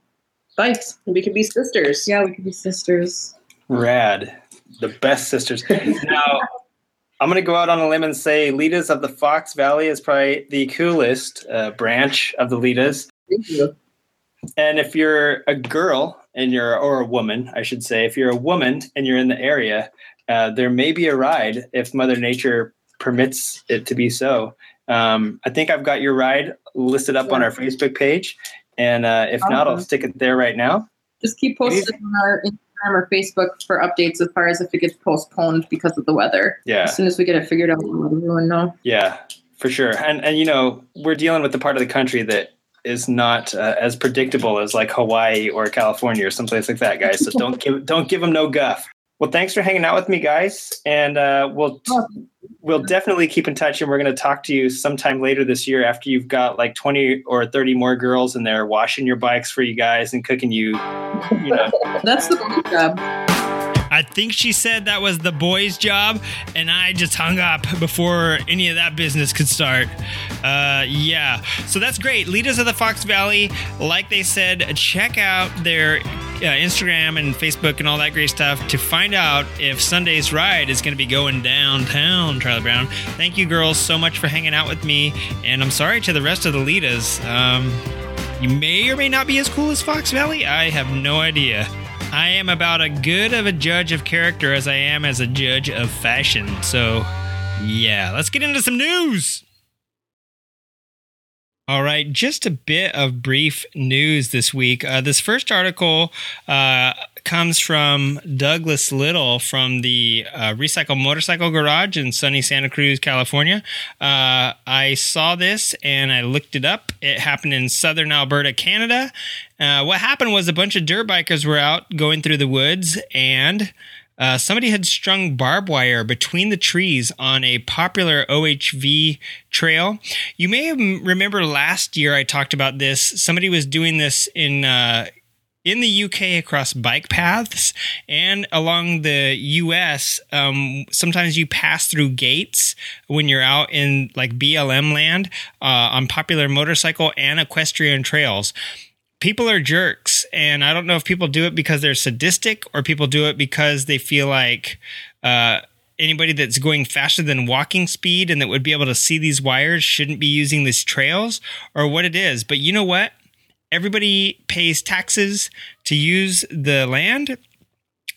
[SPEAKER 2] bikes.
[SPEAKER 19] We could be sisters.
[SPEAKER 2] Yeah, we could be sisters.
[SPEAKER 5] Rad. The best sisters. now, I'm going to go out on a limb and say Litas of the Fox Valley is probably the coolest uh, branch of the Litas.
[SPEAKER 19] Thank you.
[SPEAKER 5] And if you're a girl and you're, or a woman, I should say, if you're a woman and you're in the area, uh, there may be a ride if Mother Nature permits it to be so. Um, I think I've got your ride listed up on our Facebook page. And uh, if not, I'll stick it there right now.
[SPEAKER 2] Just keep posting on our Instagram or Facebook for updates as far as if it gets postponed because of the weather.
[SPEAKER 5] Yeah.
[SPEAKER 2] As soon as we get it figured out, we'll let everyone know.
[SPEAKER 5] Yeah, for sure. And and you know, we're dealing with the part of the country that is not uh, as predictable as like Hawaii or California or someplace like that, guys. So don't give don't give them no guff. Well, thanks for hanging out with me, guys, and uh, we'll we'll definitely keep in touch, and we're going to talk to you sometime later this year after you've got like twenty or thirty more girls in there washing your bikes for you guys and cooking you. You know,
[SPEAKER 2] That's the job.
[SPEAKER 1] I think she said that was the boys' job, and I just hung up before any of that business could start. Uh, yeah, so that's great. Litas of the Fox Valley, like they said, check out their uh, Instagram and Facebook and all that great stuff to find out if Sunday's ride is going to be going downtown. Charlie Brown, thank you, girls, so much for hanging out with me, and I'm sorry to the rest of the Litas. Um, you may or may not be as cool as Fox Valley. I have no idea. I am about as good of a judge of character as I am as a judge of fashion. So, yeah, let's get into some news. All right, just a bit of brief news this week. Uh, this first article uh, comes from Douglas Little from the uh, Recycle Motorcycle Garage in sunny Santa Cruz, California. Uh, I saw this and I looked it up. It happened in southern Alberta, Canada. Uh, what happened was a bunch of dirt bikers were out going through the woods and uh, somebody had strung barbed wire between the trees on a popular OHV trail. You may remember last year I talked about this. Somebody was doing this in uh, in the UK across bike paths and along the US. Um, sometimes you pass through gates when you're out in like BLM land uh, on popular motorcycle and equestrian trails people are jerks and i don't know if people do it because they're sadistic or people do it because they feel like uh, anybody that's going faster than walking speed and that would be able to see these wires shouldn't be using these trails or what it is but you know what everybody pays taxes to use the land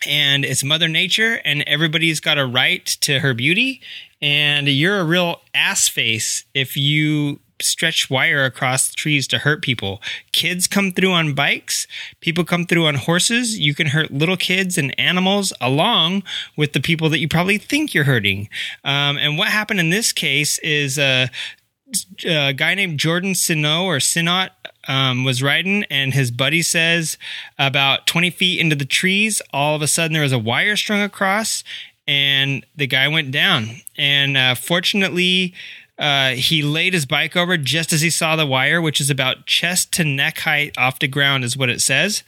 [SPEAKER 1] and it's mother nature and everybody's got a right to her beauty and you're a real ass face if you stretch wire across trees to hurt people. Kids come through on bikes, people come through on horses. You can hurt little kids and animals along with the people that you probably think you're hurting. Um, and what happened in this case is uh, a guy named Jordan Sino or Sinot um, was riding, and his buddy says about 20 feet into the trees, all of a sudden there was a wire strung across. and the guy went down. And uh, fortunately, uh, he laid his bike over just as he saw the wire, which is about chest to neck height off the ground, is what it says.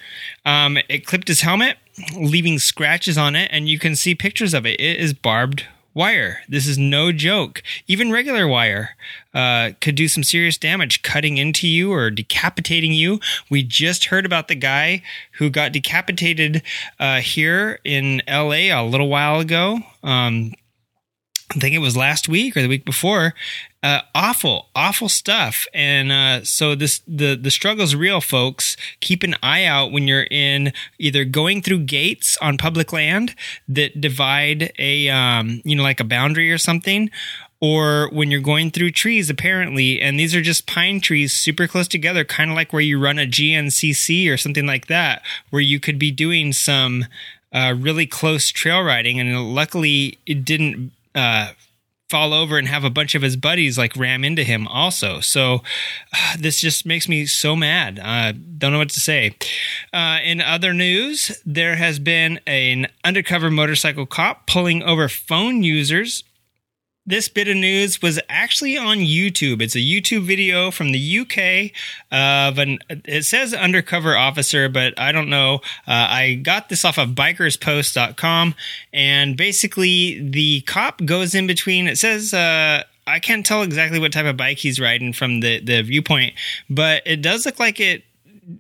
[SPEAKER 1] Um, it clipped his helmet, leaving scratches on it, and you can see pictures of it. It is barbed wire. This is no joke. Even regular wire uh, could do some serious damage, cutting into you or decapitating you. We just heard about the guy who got decapitated uh, here in LA a little while ago. Um, I think it was last week or the week before. Uh, awful, awful stuff. And uh, so this the the struggle's real, folks. Keep an eye out when you're in either going through gates on public land that divide a um, you know like a boundary or something, or when you're going through trees, apparently, and these are just pine trees super close together, kind of like where you run a GNCC or something like that, where you could be doing some uh, really close trail riding. And luckily, it didn't uh, fall over and have a bunch of his buddies like ram into him also. So uh, this just makes me so mad. Uh, don't know what to say. Uh, in other news, there has been an undercover motorcycle cop pulling over phone users this bit of news was actually on YouTube. It's a YouTube video from the UK of an, it says undercover officer, but I don't know. Uh, I got this off of bikerspost.com and basically the cop goes in between, it says, uh, I can't tell exactly what type of bike he's riding from the, the viewpoint, but it does look like it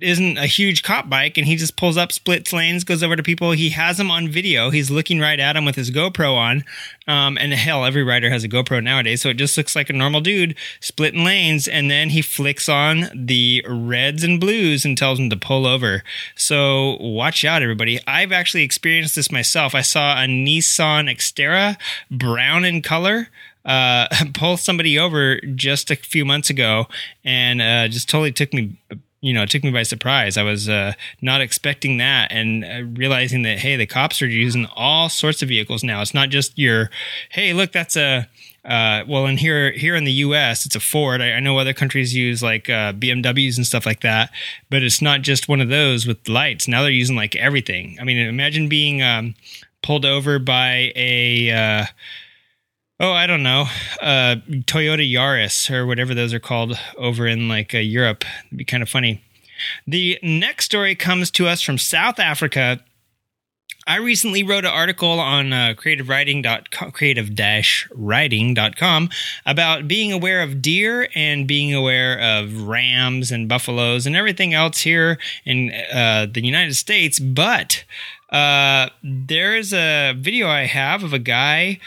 [SPEAKER 1] isn't a huge cop bike and he just pulls up splits lanes goes over to people. He has them on video. He's looking right at them with his gopro on. Um, and hell every rider has a gopro nowadays so it just looks like a normal dude splitting lanes and then he flicks on the reds and blues and tells them to pull over. So watch out everybody. I've actually experienced this myself. I saw a nissan xterra brown in color uh, pull somebody over just a few months ago and uh, just totally took me you know, it took me by surprise. I was uh, not expecting that, and uh, realizing that hey, the cops are using all sorts of vehicles now. It's not just your hey, look, that's a uh, well, and here here in the U.S., it's a Ford. I, I know other countries use like uh, BMWs and stuff like that, but it's not just one of those with lights. Now they're using like everything. I mean, imagine being um, pulled over by a uh, oh, I don't know, uh, Toyota Yaris or whatever those are called over in like uh, Europe. It'd be kind of funny. The next story comes to us from South Africa. I recently wrote an article on uh, creative-riding.com, creative-riding.com about being aware of deer and being aware of rams and buffaloes and everything else here in uh, the United States. But uh, there's a video I have of a guy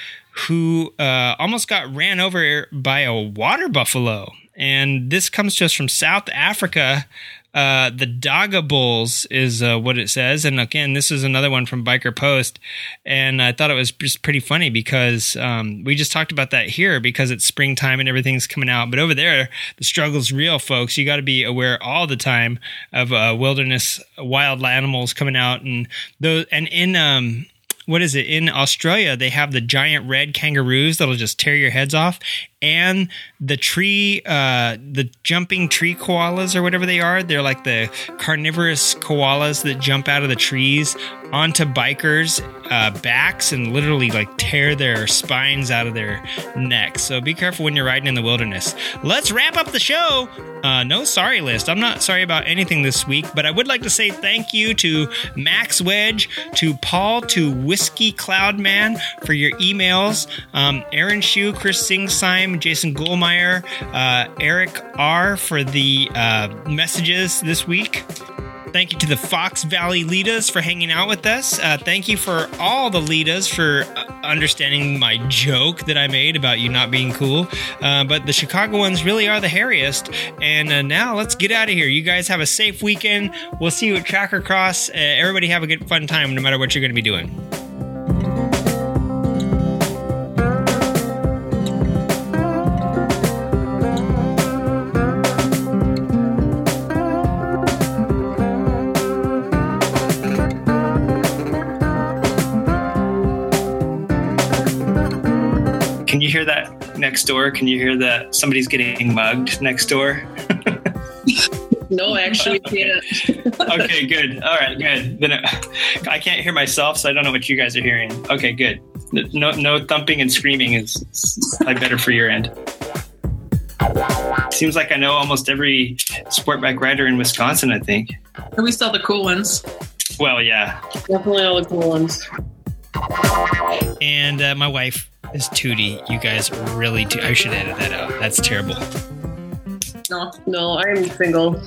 [SPEAKER 1] who uh, almost got ran over by a water buffalo. And this comes to us from South Africa. Uh, the Daga Bulls is uh, what it says. And again, this is another one from Biker Post. And I thought it was just pretty funny because um, we just talked about that here because it's springtime and everything's coming out. But over there, the struggle's real, folks. You got to be aware all the time of uh, wilderness wild animals coming out. And those, and in, um, what is it in Australia? They have the giant red kangaroos that'll just tear your heads off, and the tree, uh, the jumping tree koalas or whatever they are. They're like the carnivorous koalas that jump out of the trees onto bikers' uh, backs and literally like tear their spines out of their necks. So be careful when you're riding in the wilderness. Let's wrap up the show. Uh, no sorry list. I'm not sorry about anything this week, but I would like to say thank you to Max Wedge, to Paul, to Whiskey Cloud Man for your emails. Um, Aaron Shu, Chris Singsime, Jason Goldmeyer, uh, Eric R for the uh, messages this week. Thank you to the Fox Valley Litas for hanging out with us. Uh, thank you for all the Litas for uh, understanding my joke that I made about you not being cool. Uh, but the Chicago ones really are the hairiest. And uh, now let's get out of here. You guys have a safe weekend. We'll see you at Tracker Cross. Uh, everybody have a good fun time no matter what you're going to be doing. Next door? Can you hear that somebody's getting mugged next door?
[SPEAKER 19] no, actually, can't.
[SPEAKER 1] okay, good. All right, good. Then uh, I can't hear myself, so I don't know what you guys are hearing. Okay, good.
[SPEAKER 5] No, no thumping and screaming is, is probably better for your end. Seems like I know almost every sport bike rider in Wisconsin. I think.
[SPEAKER 2] And we sell the cool ones.
[SPEAKER 5] Well, yeah.
[SPEAKER 19] Definitely all the cool ones.
[SPEAKER 1] And uh, my wife is Tootie. You guys really do. I should edit that out. That's terrible.
[SPEAKER 2] No,
[SPEAKER 19] no, I'm single.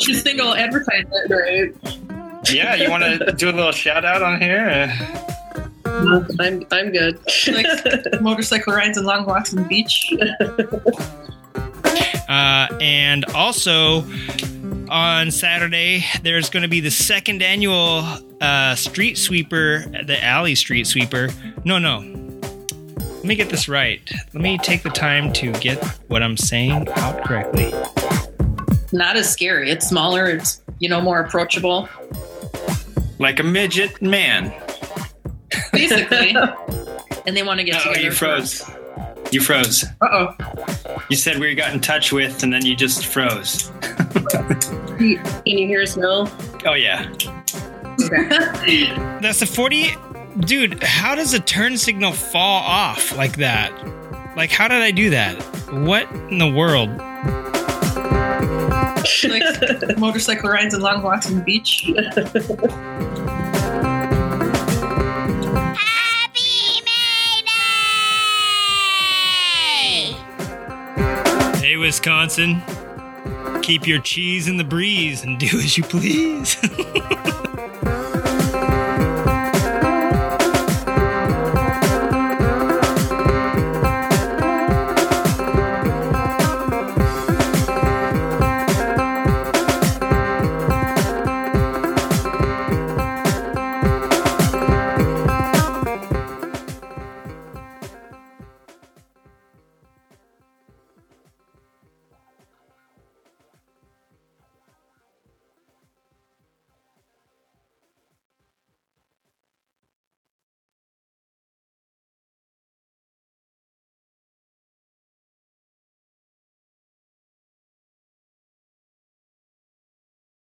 [SPEAKER 2] She's single advertisement, right?
[SPEAKER 5] Yeah, you want to do a little shout out on here?
[SPEAKER 19] Uh, I'm I'm good.
[SPEAKER 2] like motorcycle rides and long walks on the beach.
[SPEAKER 1] Uh, and also on Saturday, there's going to be the second annual uh, street sweeper, the alley street sweeper. No, no. Let me get this right. Let me take the time to get what I'm saying out correctly.
[SPEAKER 2] Not as scary. It's smaller. It's you know more approachable.
[SPEAKER 5] Like a midget man.
[SPEAKER 2] Basically. and they want to get
[SPEAKER 5] Oh,
[SPEAKER 2] together.
[SPEAKER 5] you froze. You froze.
[SPEAKER 2] Uh oh.
[SPEAKER 5] You said we got in touch with, and then you just froze.
[SPEAKER 19] Can you hear us now?
[SPEAKER 5] Oh yeah.
[SPEAKER 1] That's a 40. Dude, how does a turn signal fall off like that? Like, how did I do that? What in the world?
[SPEAKER 2] like motorcycle rides and long walks on the beach. Happy May.
[SPEAKER 1] Hey, Wisconsin. Keep your cheese in the breeze and do as you please.